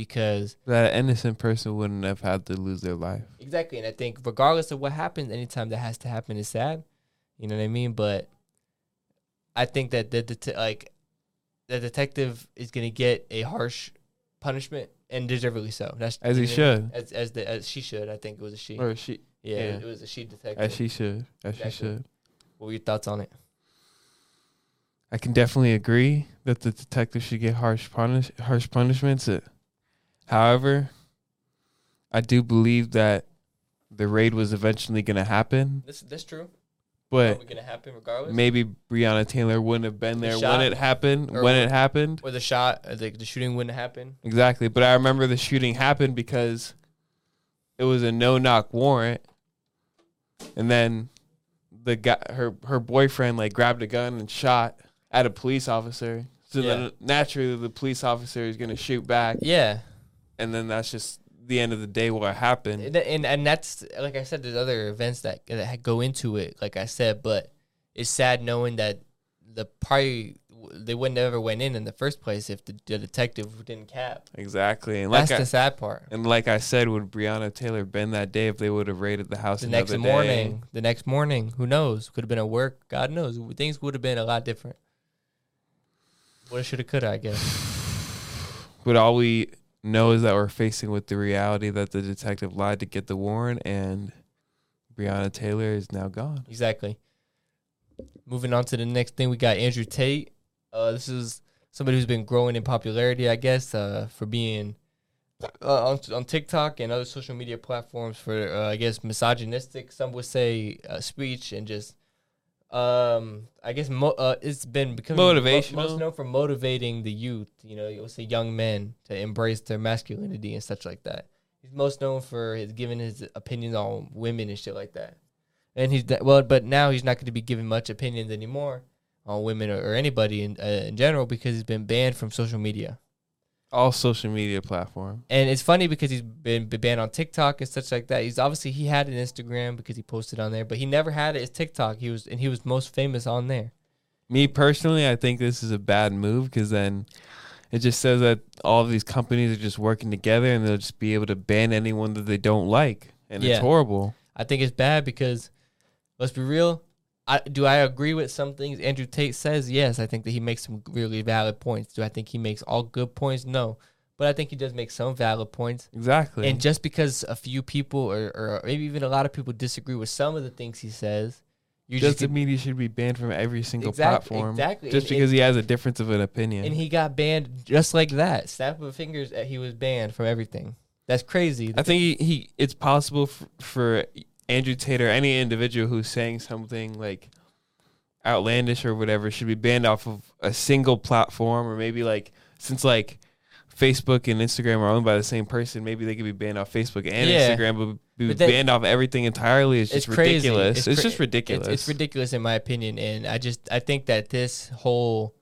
because That innocent person wouldn't have had to lose their life. exactly, and I think regardless of what happens, anytime that has to happen is sad. You know what I mean? But I think that the, det- like the detective is gonna get a harsh punishment and deservedly so. That's As he you know what I mean? should. As as the as she should. I think it was a she. Or she, yeah, yeah. it was a she detective. as she should, as Exactly. she should. what were your thoughts on it? I can definitely agree that the detective should get harsh punish harsh punishments. Uh, However, I do believe that the raid was eventually going to happen, This that's true. but gonna happen regardless. maybe Breonna Taylor wouldn't have been The there shot? when it happened. Or when it happened, or the shot, uh, the, the shooting wouldn't happen. exactly. But I remember the shooting happened because it was a no knock warrant, and then the guy, her her boyfriend, like grabbed a gun and shot at a police officer. So then naturally, the police officer is going to shoot back. Yeah, and then that's just the end of the day what happened. and, and and that's like I said. There's other events that that go into it. Like I said, but it's sad knowing that the party they wouldn't ever went in in the first place if the, the detective didn't cap. Exactly, and like That's I, the sad part. and like I said, would Breonna Taylor been that day if they would have raided the house The next day? morning, the next morning, who knows? Could have been at work. God knows. Things would have been a lot different. Woulda, shoulda, coulda. I guess. But all we know is that we're facing with the reality that the detective lied to get the warrant, and Breonna Taylor is now gone. Exactly. Moving on to the next thing, we got Andrew Tate. Uh, this is somebody who's been growing in popularity, I guess, uh, for being uh, on, on TikTok and other social media platforms for, uh, I guess, misogynistic, some would say, uh, speech and just, um, I guess, mo- uh, it's been becoming mo- most known for motivating the youth. You know, you'll say young men to embrace their masculinity and such like that. He's most known for his giving his opinions on women and shit like that. And he's well, but now he's not going to be giving much opinions anymore on women or, or anybody in uh, in general because he's been banned from social media. All social media platform. And it's funny because he's been, been banned on TikTok and such like that. He's obviously he had an Instagram because he posted on there, but he never had it as TikTok. He was and he was most famous on there. Me personally, I think this is a bad move because then it just says that all of these companies are just working together and they'll just be able to ban anyone that they don't like, and Yeah. it's horrible. I think it's bad because let's be real. I, do I agree with some things Andrew Tate says? Yes, I think that he makes some really valid points. Do I think he makes all good points? No, but I think he does make some valid points. Exactly. And just because a few people or, or maybe even a lot of people disagree with some of the things he says, you just mean he should be banned from every single platform. exactly. Just And- because he has a difference of an opinion. and he got banned just like that. Snap of fingers, he was banned from everything. That's crazy. I think he, he it's possible for, for Andrew Tate or any individual who's saying something like outlandish or whatever should be banned off of a single platform or maybe like since like Facebook and Instagram are owned by the same person, maybe they could be banned off Facebook and Yeah. Instagram, but be But then- banned off everything entirely. It's It's just ridiculous. It's It's, cra- just ridiculous. It's, it's ridiculous in my opinion, and I just I think that this whole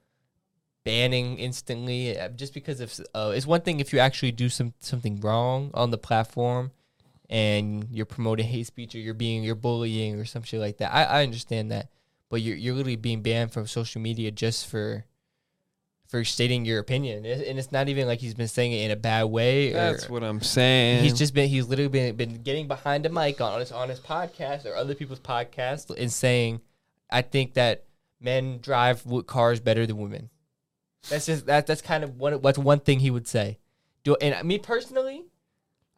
banning instantly uh, just because of uh, it's one thing if you actually do some something wrong on the platform and you're promoting hate speech or you're being you're bullying or some shit like that. I, I understand that, but you're you're literally being banned from social media just for for stating your opinion, and it's not even like he's been saying it in a bad way. That's what I'm saying. He's just been he's literally been been getting behind a mic on his on his podcast or other people's podcasts and saying, I think that men drive cars better than women. That's just that that's kind of one what's one thing he would say. Do and me personally,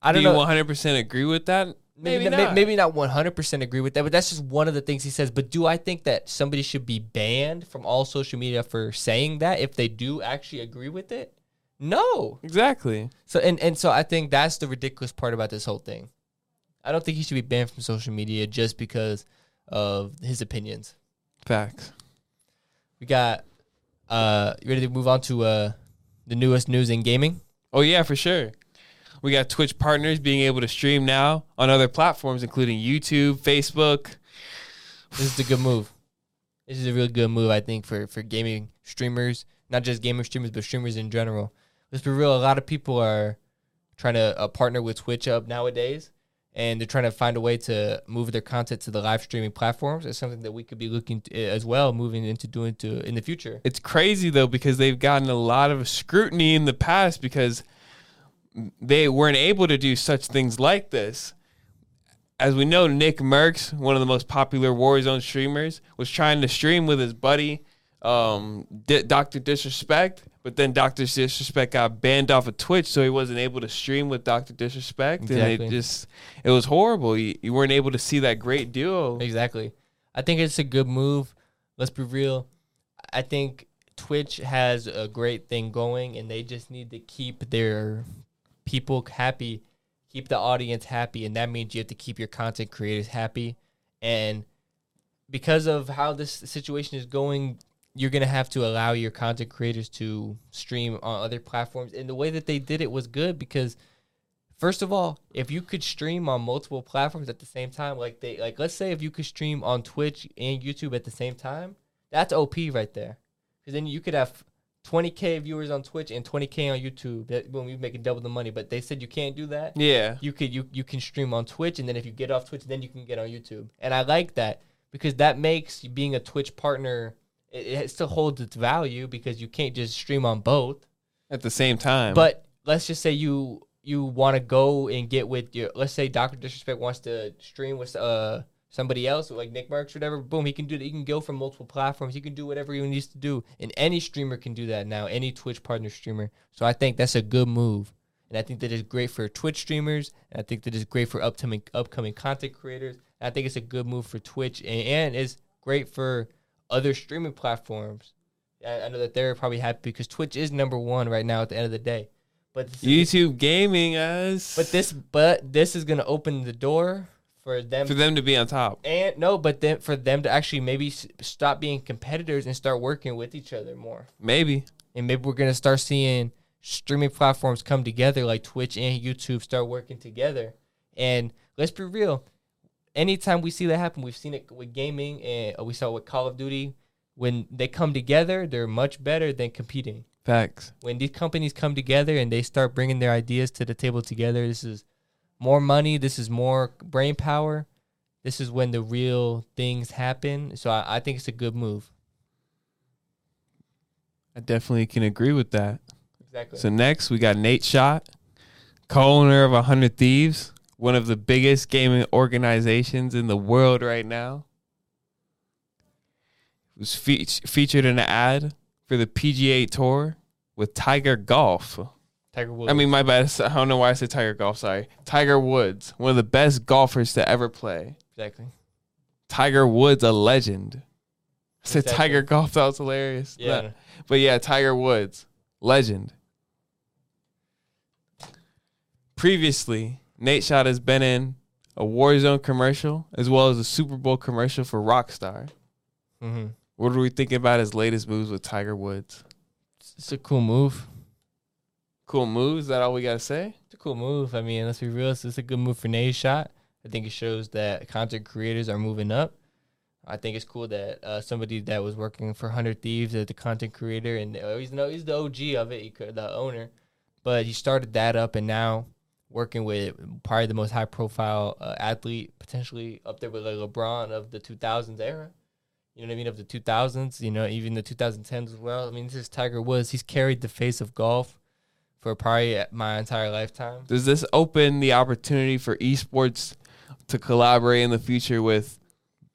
I Do don't you know. 100 percent agree with that? Maybe, Maybe not, not. maybe not 100% agree with that, but that's just one of the things he says. But do I think that somebody should be banned from all social media for saying that if they do actually agree with it? No. Exactly. So and and so I think that's the ridiculous part about this whole thing. I don't think he should be banned from social media just because of his opinions. Facts. We got uh you ready to move on to uh the newest news in gaming? Oh yeah, for sure. We got Twitch partners being able to stream now on other platforms, including YouTube, Facebook. This is a good move. This is a really good move, I think, for for gaming streamers, not just gaming streamers, but streamers in general. Let's be real. A lot of people are trying to uh, partner with Twitch up nowadays, and they're trying to find a way to move their content to the live streaming platforms. It's something that we could be looking to, as well, moving into doing to in the future. It's crazy though because they've gotten a lot of scrutiny in the past because they weren't able to do such things like this. As we know, NICKMERCS, one of the most popular Warzone streamers, was trying to stream with his buddy, um, D- Dr. Disrespect, but then Dr. Disrespect got banned off of Twitch, so he wasn't able to stream with Dr. Disrespect, and it just it was horrible. You, you weren't able to see that great duo. Exactly. I think it's a good move. Let's be real. I think Twitch has a great thing going, and they just need to keep their people happy, keep the audience happy, and that means you have to keep your content creators happy. And because of how this situation is going, you're gonna have to allow your content creators to stream on other platforms. And the way that they did it was good because First of all, if you could stream on multiple platforms at the same time, like they like let's say if you could stream on Twitch and YouTube at the same time, that's OP right there. Because then you could have 20k viewers on Twitch and 20k on YouTube. That when we making double the money. But they said you can't do that. Yeah. You could you you can stream on Twitch and then if you get off Twitch, then you can get on YouTube. And I like that because that makes being a Twitch partner it, it still holds its value because you can't just stream on both. At the same time. But let's just say you you want to go and get with your let's say Doctor Disrespect wants to stream with uh somebody else like NICKMERCS or whatever. Boom, he can do that. He can go from multiple platforms. He can do whatever he needs to do, and any streamer can do that now. Any Twitch partner streamer. So I think that's a good move, and I think that is great for Twitch streamers. And I think that is great for upcoming upcoming content creators. And I think it's a good move for Twitch, and, and it's great for other streaming platforms. I, I know that they're probably happy because Twitch is number one right now at the end of the day. But this is- YouTube gaming us. but this but this is gonna open the door for them for them to be on top. and no, but then for them to actually maybe s- stop being competitors and start working with each other more. Maybe. And maybe we're gonna start seeing streaming platforms come together like Twitch and YouTube start working together. And let's be real, anytime we see that happen, we've seen it with gaming and uh, we saw it with Call of Duty. When they come together, they're much better than competing Facts. when these companies come together and they start bringing their ideas to the table together, this is more money, this is more brain power. This is when the real things happen. So I, I think it's a good move. I definitely can agree with that. Exactly. So next we got Nadeshot, co-owner of 100 Thieves, one of the biggest gaming organizations in the world right now. Was fe- featured in an ad for the PGA Tour with Tiger Golf. Tiger Woods. I mean, my bad. I don't know why I said Tiger Golf. Sorry, Tiger Woods, one of the best golfers to ever play. exactly. Tiger Woods, a legend. I said Exactly. Tiger Golf. That was hilarious. Yeah. No, But yeah, Tiger Woods, legend. Previously, Nadeshot has been in a Warzone commercial as well as a Super Bowl commercial for Rockstar. hmm What are we thinking about his latest moves with Tiger Woods? It's a cool move. Cool move. Is that all we gotta say? It's a cool move. I mean, let's be real. It's a good move for Nadeshot. I think it shows that content creators are moving up. I think it's cool that uh, somebody that was working for Hundred Thieves as the content creator, and he's no, he's the OG of it, he could, the owner, but he started that up, and now working with probably the most high profile uh, athlete, potentially up there with like LeBron of the 2000s era. You know what I mean? Of the 2000s, you know, even the 2010s as well. I mean, this is Tiger Woods. He's carried the face of golf for probably my entire lifetime. Does this open the opportunity for esports to collaborate in the future with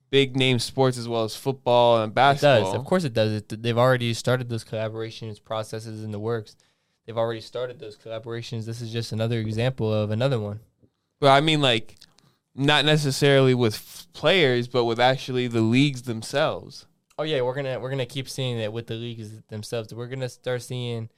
big name sports as well as football and basketball? It does. Of course it does. It, they've already started those collaborations processes in the works. They've already started those collaborations. This is just another example of another one. But I mean, like, not necessarily with f- players, but with actually the leagues themselves. Oh yeah, we're gonna we're gonna keep seeing that with the leagues themselves. We're gonna start seeing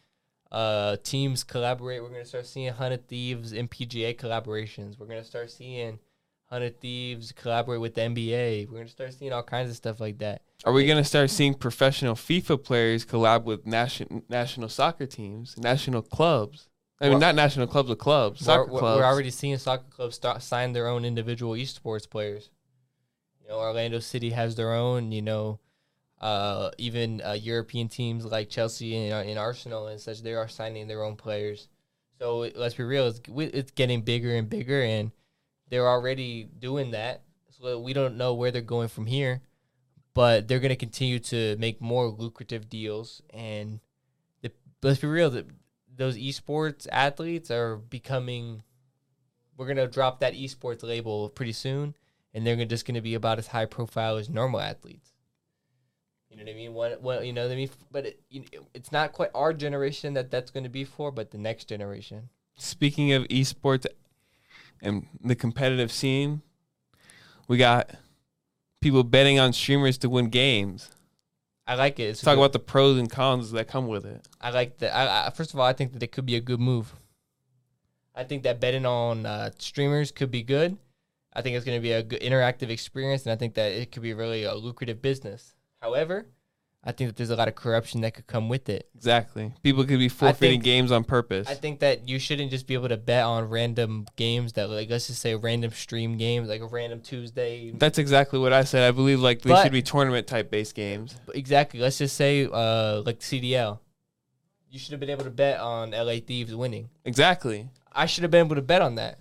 uh, teams collaborate. We're gonna start seeing Hundred Thieves and PGA collaborations. We're gonna start seeing Hundred Thieves collaborate with the NBA. We're gonna start seeing all kinds of stuff like that. Are we gonna start seeing professional FIFA players collab with national national soccer teams, national clubs? I mean, Well- not national clubs, but clubs, soccer we're- clubs. we're already seeing soccer clubs start sign their own individual esports players. You know, Orlando City has their own. You know, uh, even uh, European teams like Chelsea and, uh, and Arsenal and such, they are signing their own players. So let's be real, it's, it's getting bigger and bigger, and they're already doing that. So we don't know where they're going from here, but they're going to continue to make more lucrative deals. And the, let's be real, the, those esports athletes are becoming. We're gonna drop that esports label pretty soon, and they're just gonna be about as high profile as normal athletes. You know what I mean? What, what you know what I mean? But it, you it's not quite our generation that that's going to be for, but the next generation. Speaking of esports and the competitive scene, we got people betting on streamers to win games. I like it. It's talk good- about the pros and cons that come with it. I like that. I, I, first of all, I think that it could be a good move. I think that betting on uh, streamers could be good. I think it's going to be a good interactive experience, and I think that it could be really a lucrative business. However, I think that there's a lot of corruption that could come with it. Exactly. People could be forfeiting think- games on purpose. I think that you shouldn't just be able to bet on random games that, like, let's just say random stream games, like a random Tuesday. That's exactly what I said. I believe like they But- should be tournament type based games. Exactly. Let's just say, uh, like CDL. You should have been able to bet on LA Thieves winning. Exactly. I should have been able to bet on that.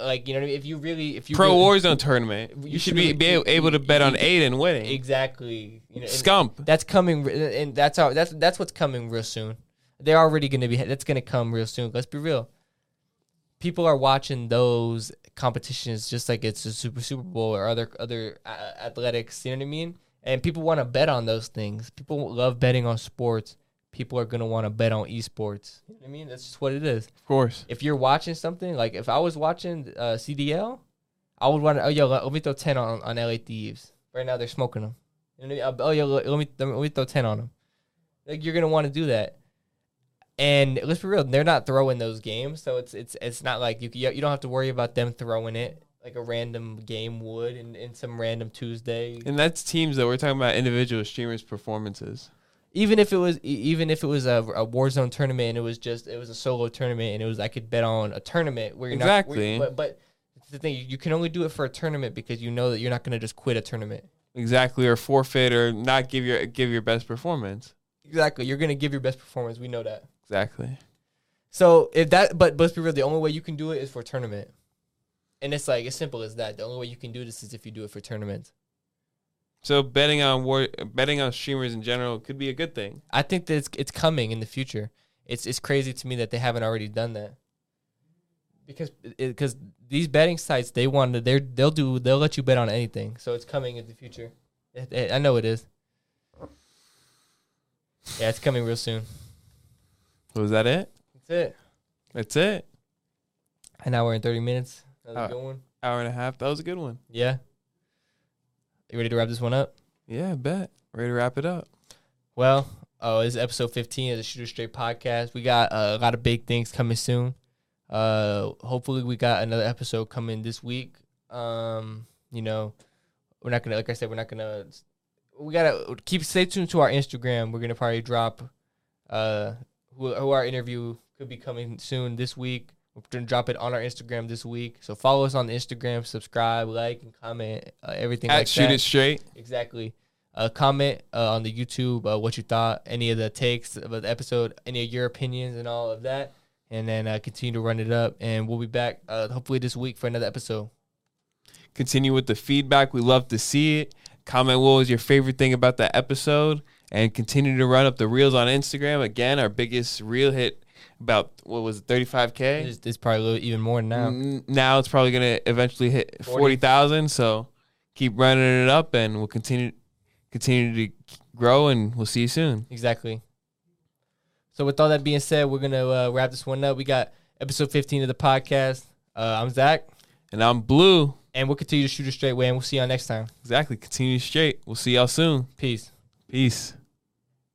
Like you know, what I mean? if you really, if you Pro really, Warzone tournament. You You should be, be able to bet on Aydan winning. exactly, you know, Scump. that's coming, and that's how that's that's what's coming real soon. They're already going to be. That's going to come real soon. Let's be real. People are watching those competitions just like it's a Super Super Bowl or other other athletics. You know what I mean? And people want to bet on those things. People love betting on sports. People are going to want to bet on esports. You know I mean? That's just what it is. Of course. if you're watching something like if I was watching uh, CDL, I would want to. Oh yo, let, me throw ten on on LA Thieves. Right now they're smoking them. You know I mean? Oh yo, let, let me let me throw ten on them. Like you're gonna want to do that. And let's be real, they're not throwing those games, so it's it's it's not like you you you don't have to worry about them throwing it like a random game would in, in some random Tuesday. And that's teams though. We're talking about individual streamers' performances. Even if it was even if it was a, a Warzone tournament and it was just it was a solo tournament and it was I could bet on a tournament where you're Exactly. not where, but but the thing you can only do it for a tournament because you know that you're not going to just quit a tournament. Exactly, or forfeit or not give your give your best performance. Exactly, you're going to give your best performance. We know that. Exactly. So if that, but but let's be real, the only way you can do it is for a tournament, and it's like as simple as that. The only way you can do this is if you do it for tournaments. So betting on war, betting on streamers in general could be a good thing. I think that it's it's coming in the future. It's it's crazy to me that they haven't already done that. Because because these betting sites they want to they they'll do they'll let you bet on anything. So it's coming in the future. It- it- I know it is. Yeah, it's coming real soon. Was that it? That's it. That's it. An hour and thirty minutes. That was a good one. Hour and a half. That was a good one. Yeah. You ready to wrap this one up? Yeah, bet. Ready to wrap it up. Well, oh, this is episode 15 of the Shoot it Straight podcast. We got uh, a lot of big things coming soon. Uh, hopefully, we got another episode coming this week. Um, you know, we're not gonna, like I said, we're not gonna. we gotta keep stay tuned to our Instagram. We're gonna probably drop uh who, who our interview could be coming soon this week. We're gonna drop it on our Instagram this week. So follow us on Instagram, subscribe, like, and comment uh, everything At like shoot that. it straight. Exactly. Uh, comment uh, on the YouTube uh, what you thought, any of the takes of the episode, any of your opinions, and all of that. And then uh, continue to run it up. And we'll be back uh, hopefully this week for another episode. Continue with the feedback. We love to see it. Comment what was your favorite thing about the episode, and continue to run up the reels on Instagram. Again, our biggest reel hit about what was it, 35k. It's, it's probably a little even more now. Now it's probably gonna eventually hit 40. forty thousand. So keep running it up, and we'll continue continue to grow, and we'll see you soon. Exactly. So with all that being said, we're gonna uh, wrap this one up. We got episode 15 of the podcast. Uh, I'm Zach, And I'm Blue. and we'll continue to shoot it straight way, and we'll see y'all next time. Exactly. Continue straight. We'll see y'all soon. Peace. Peace.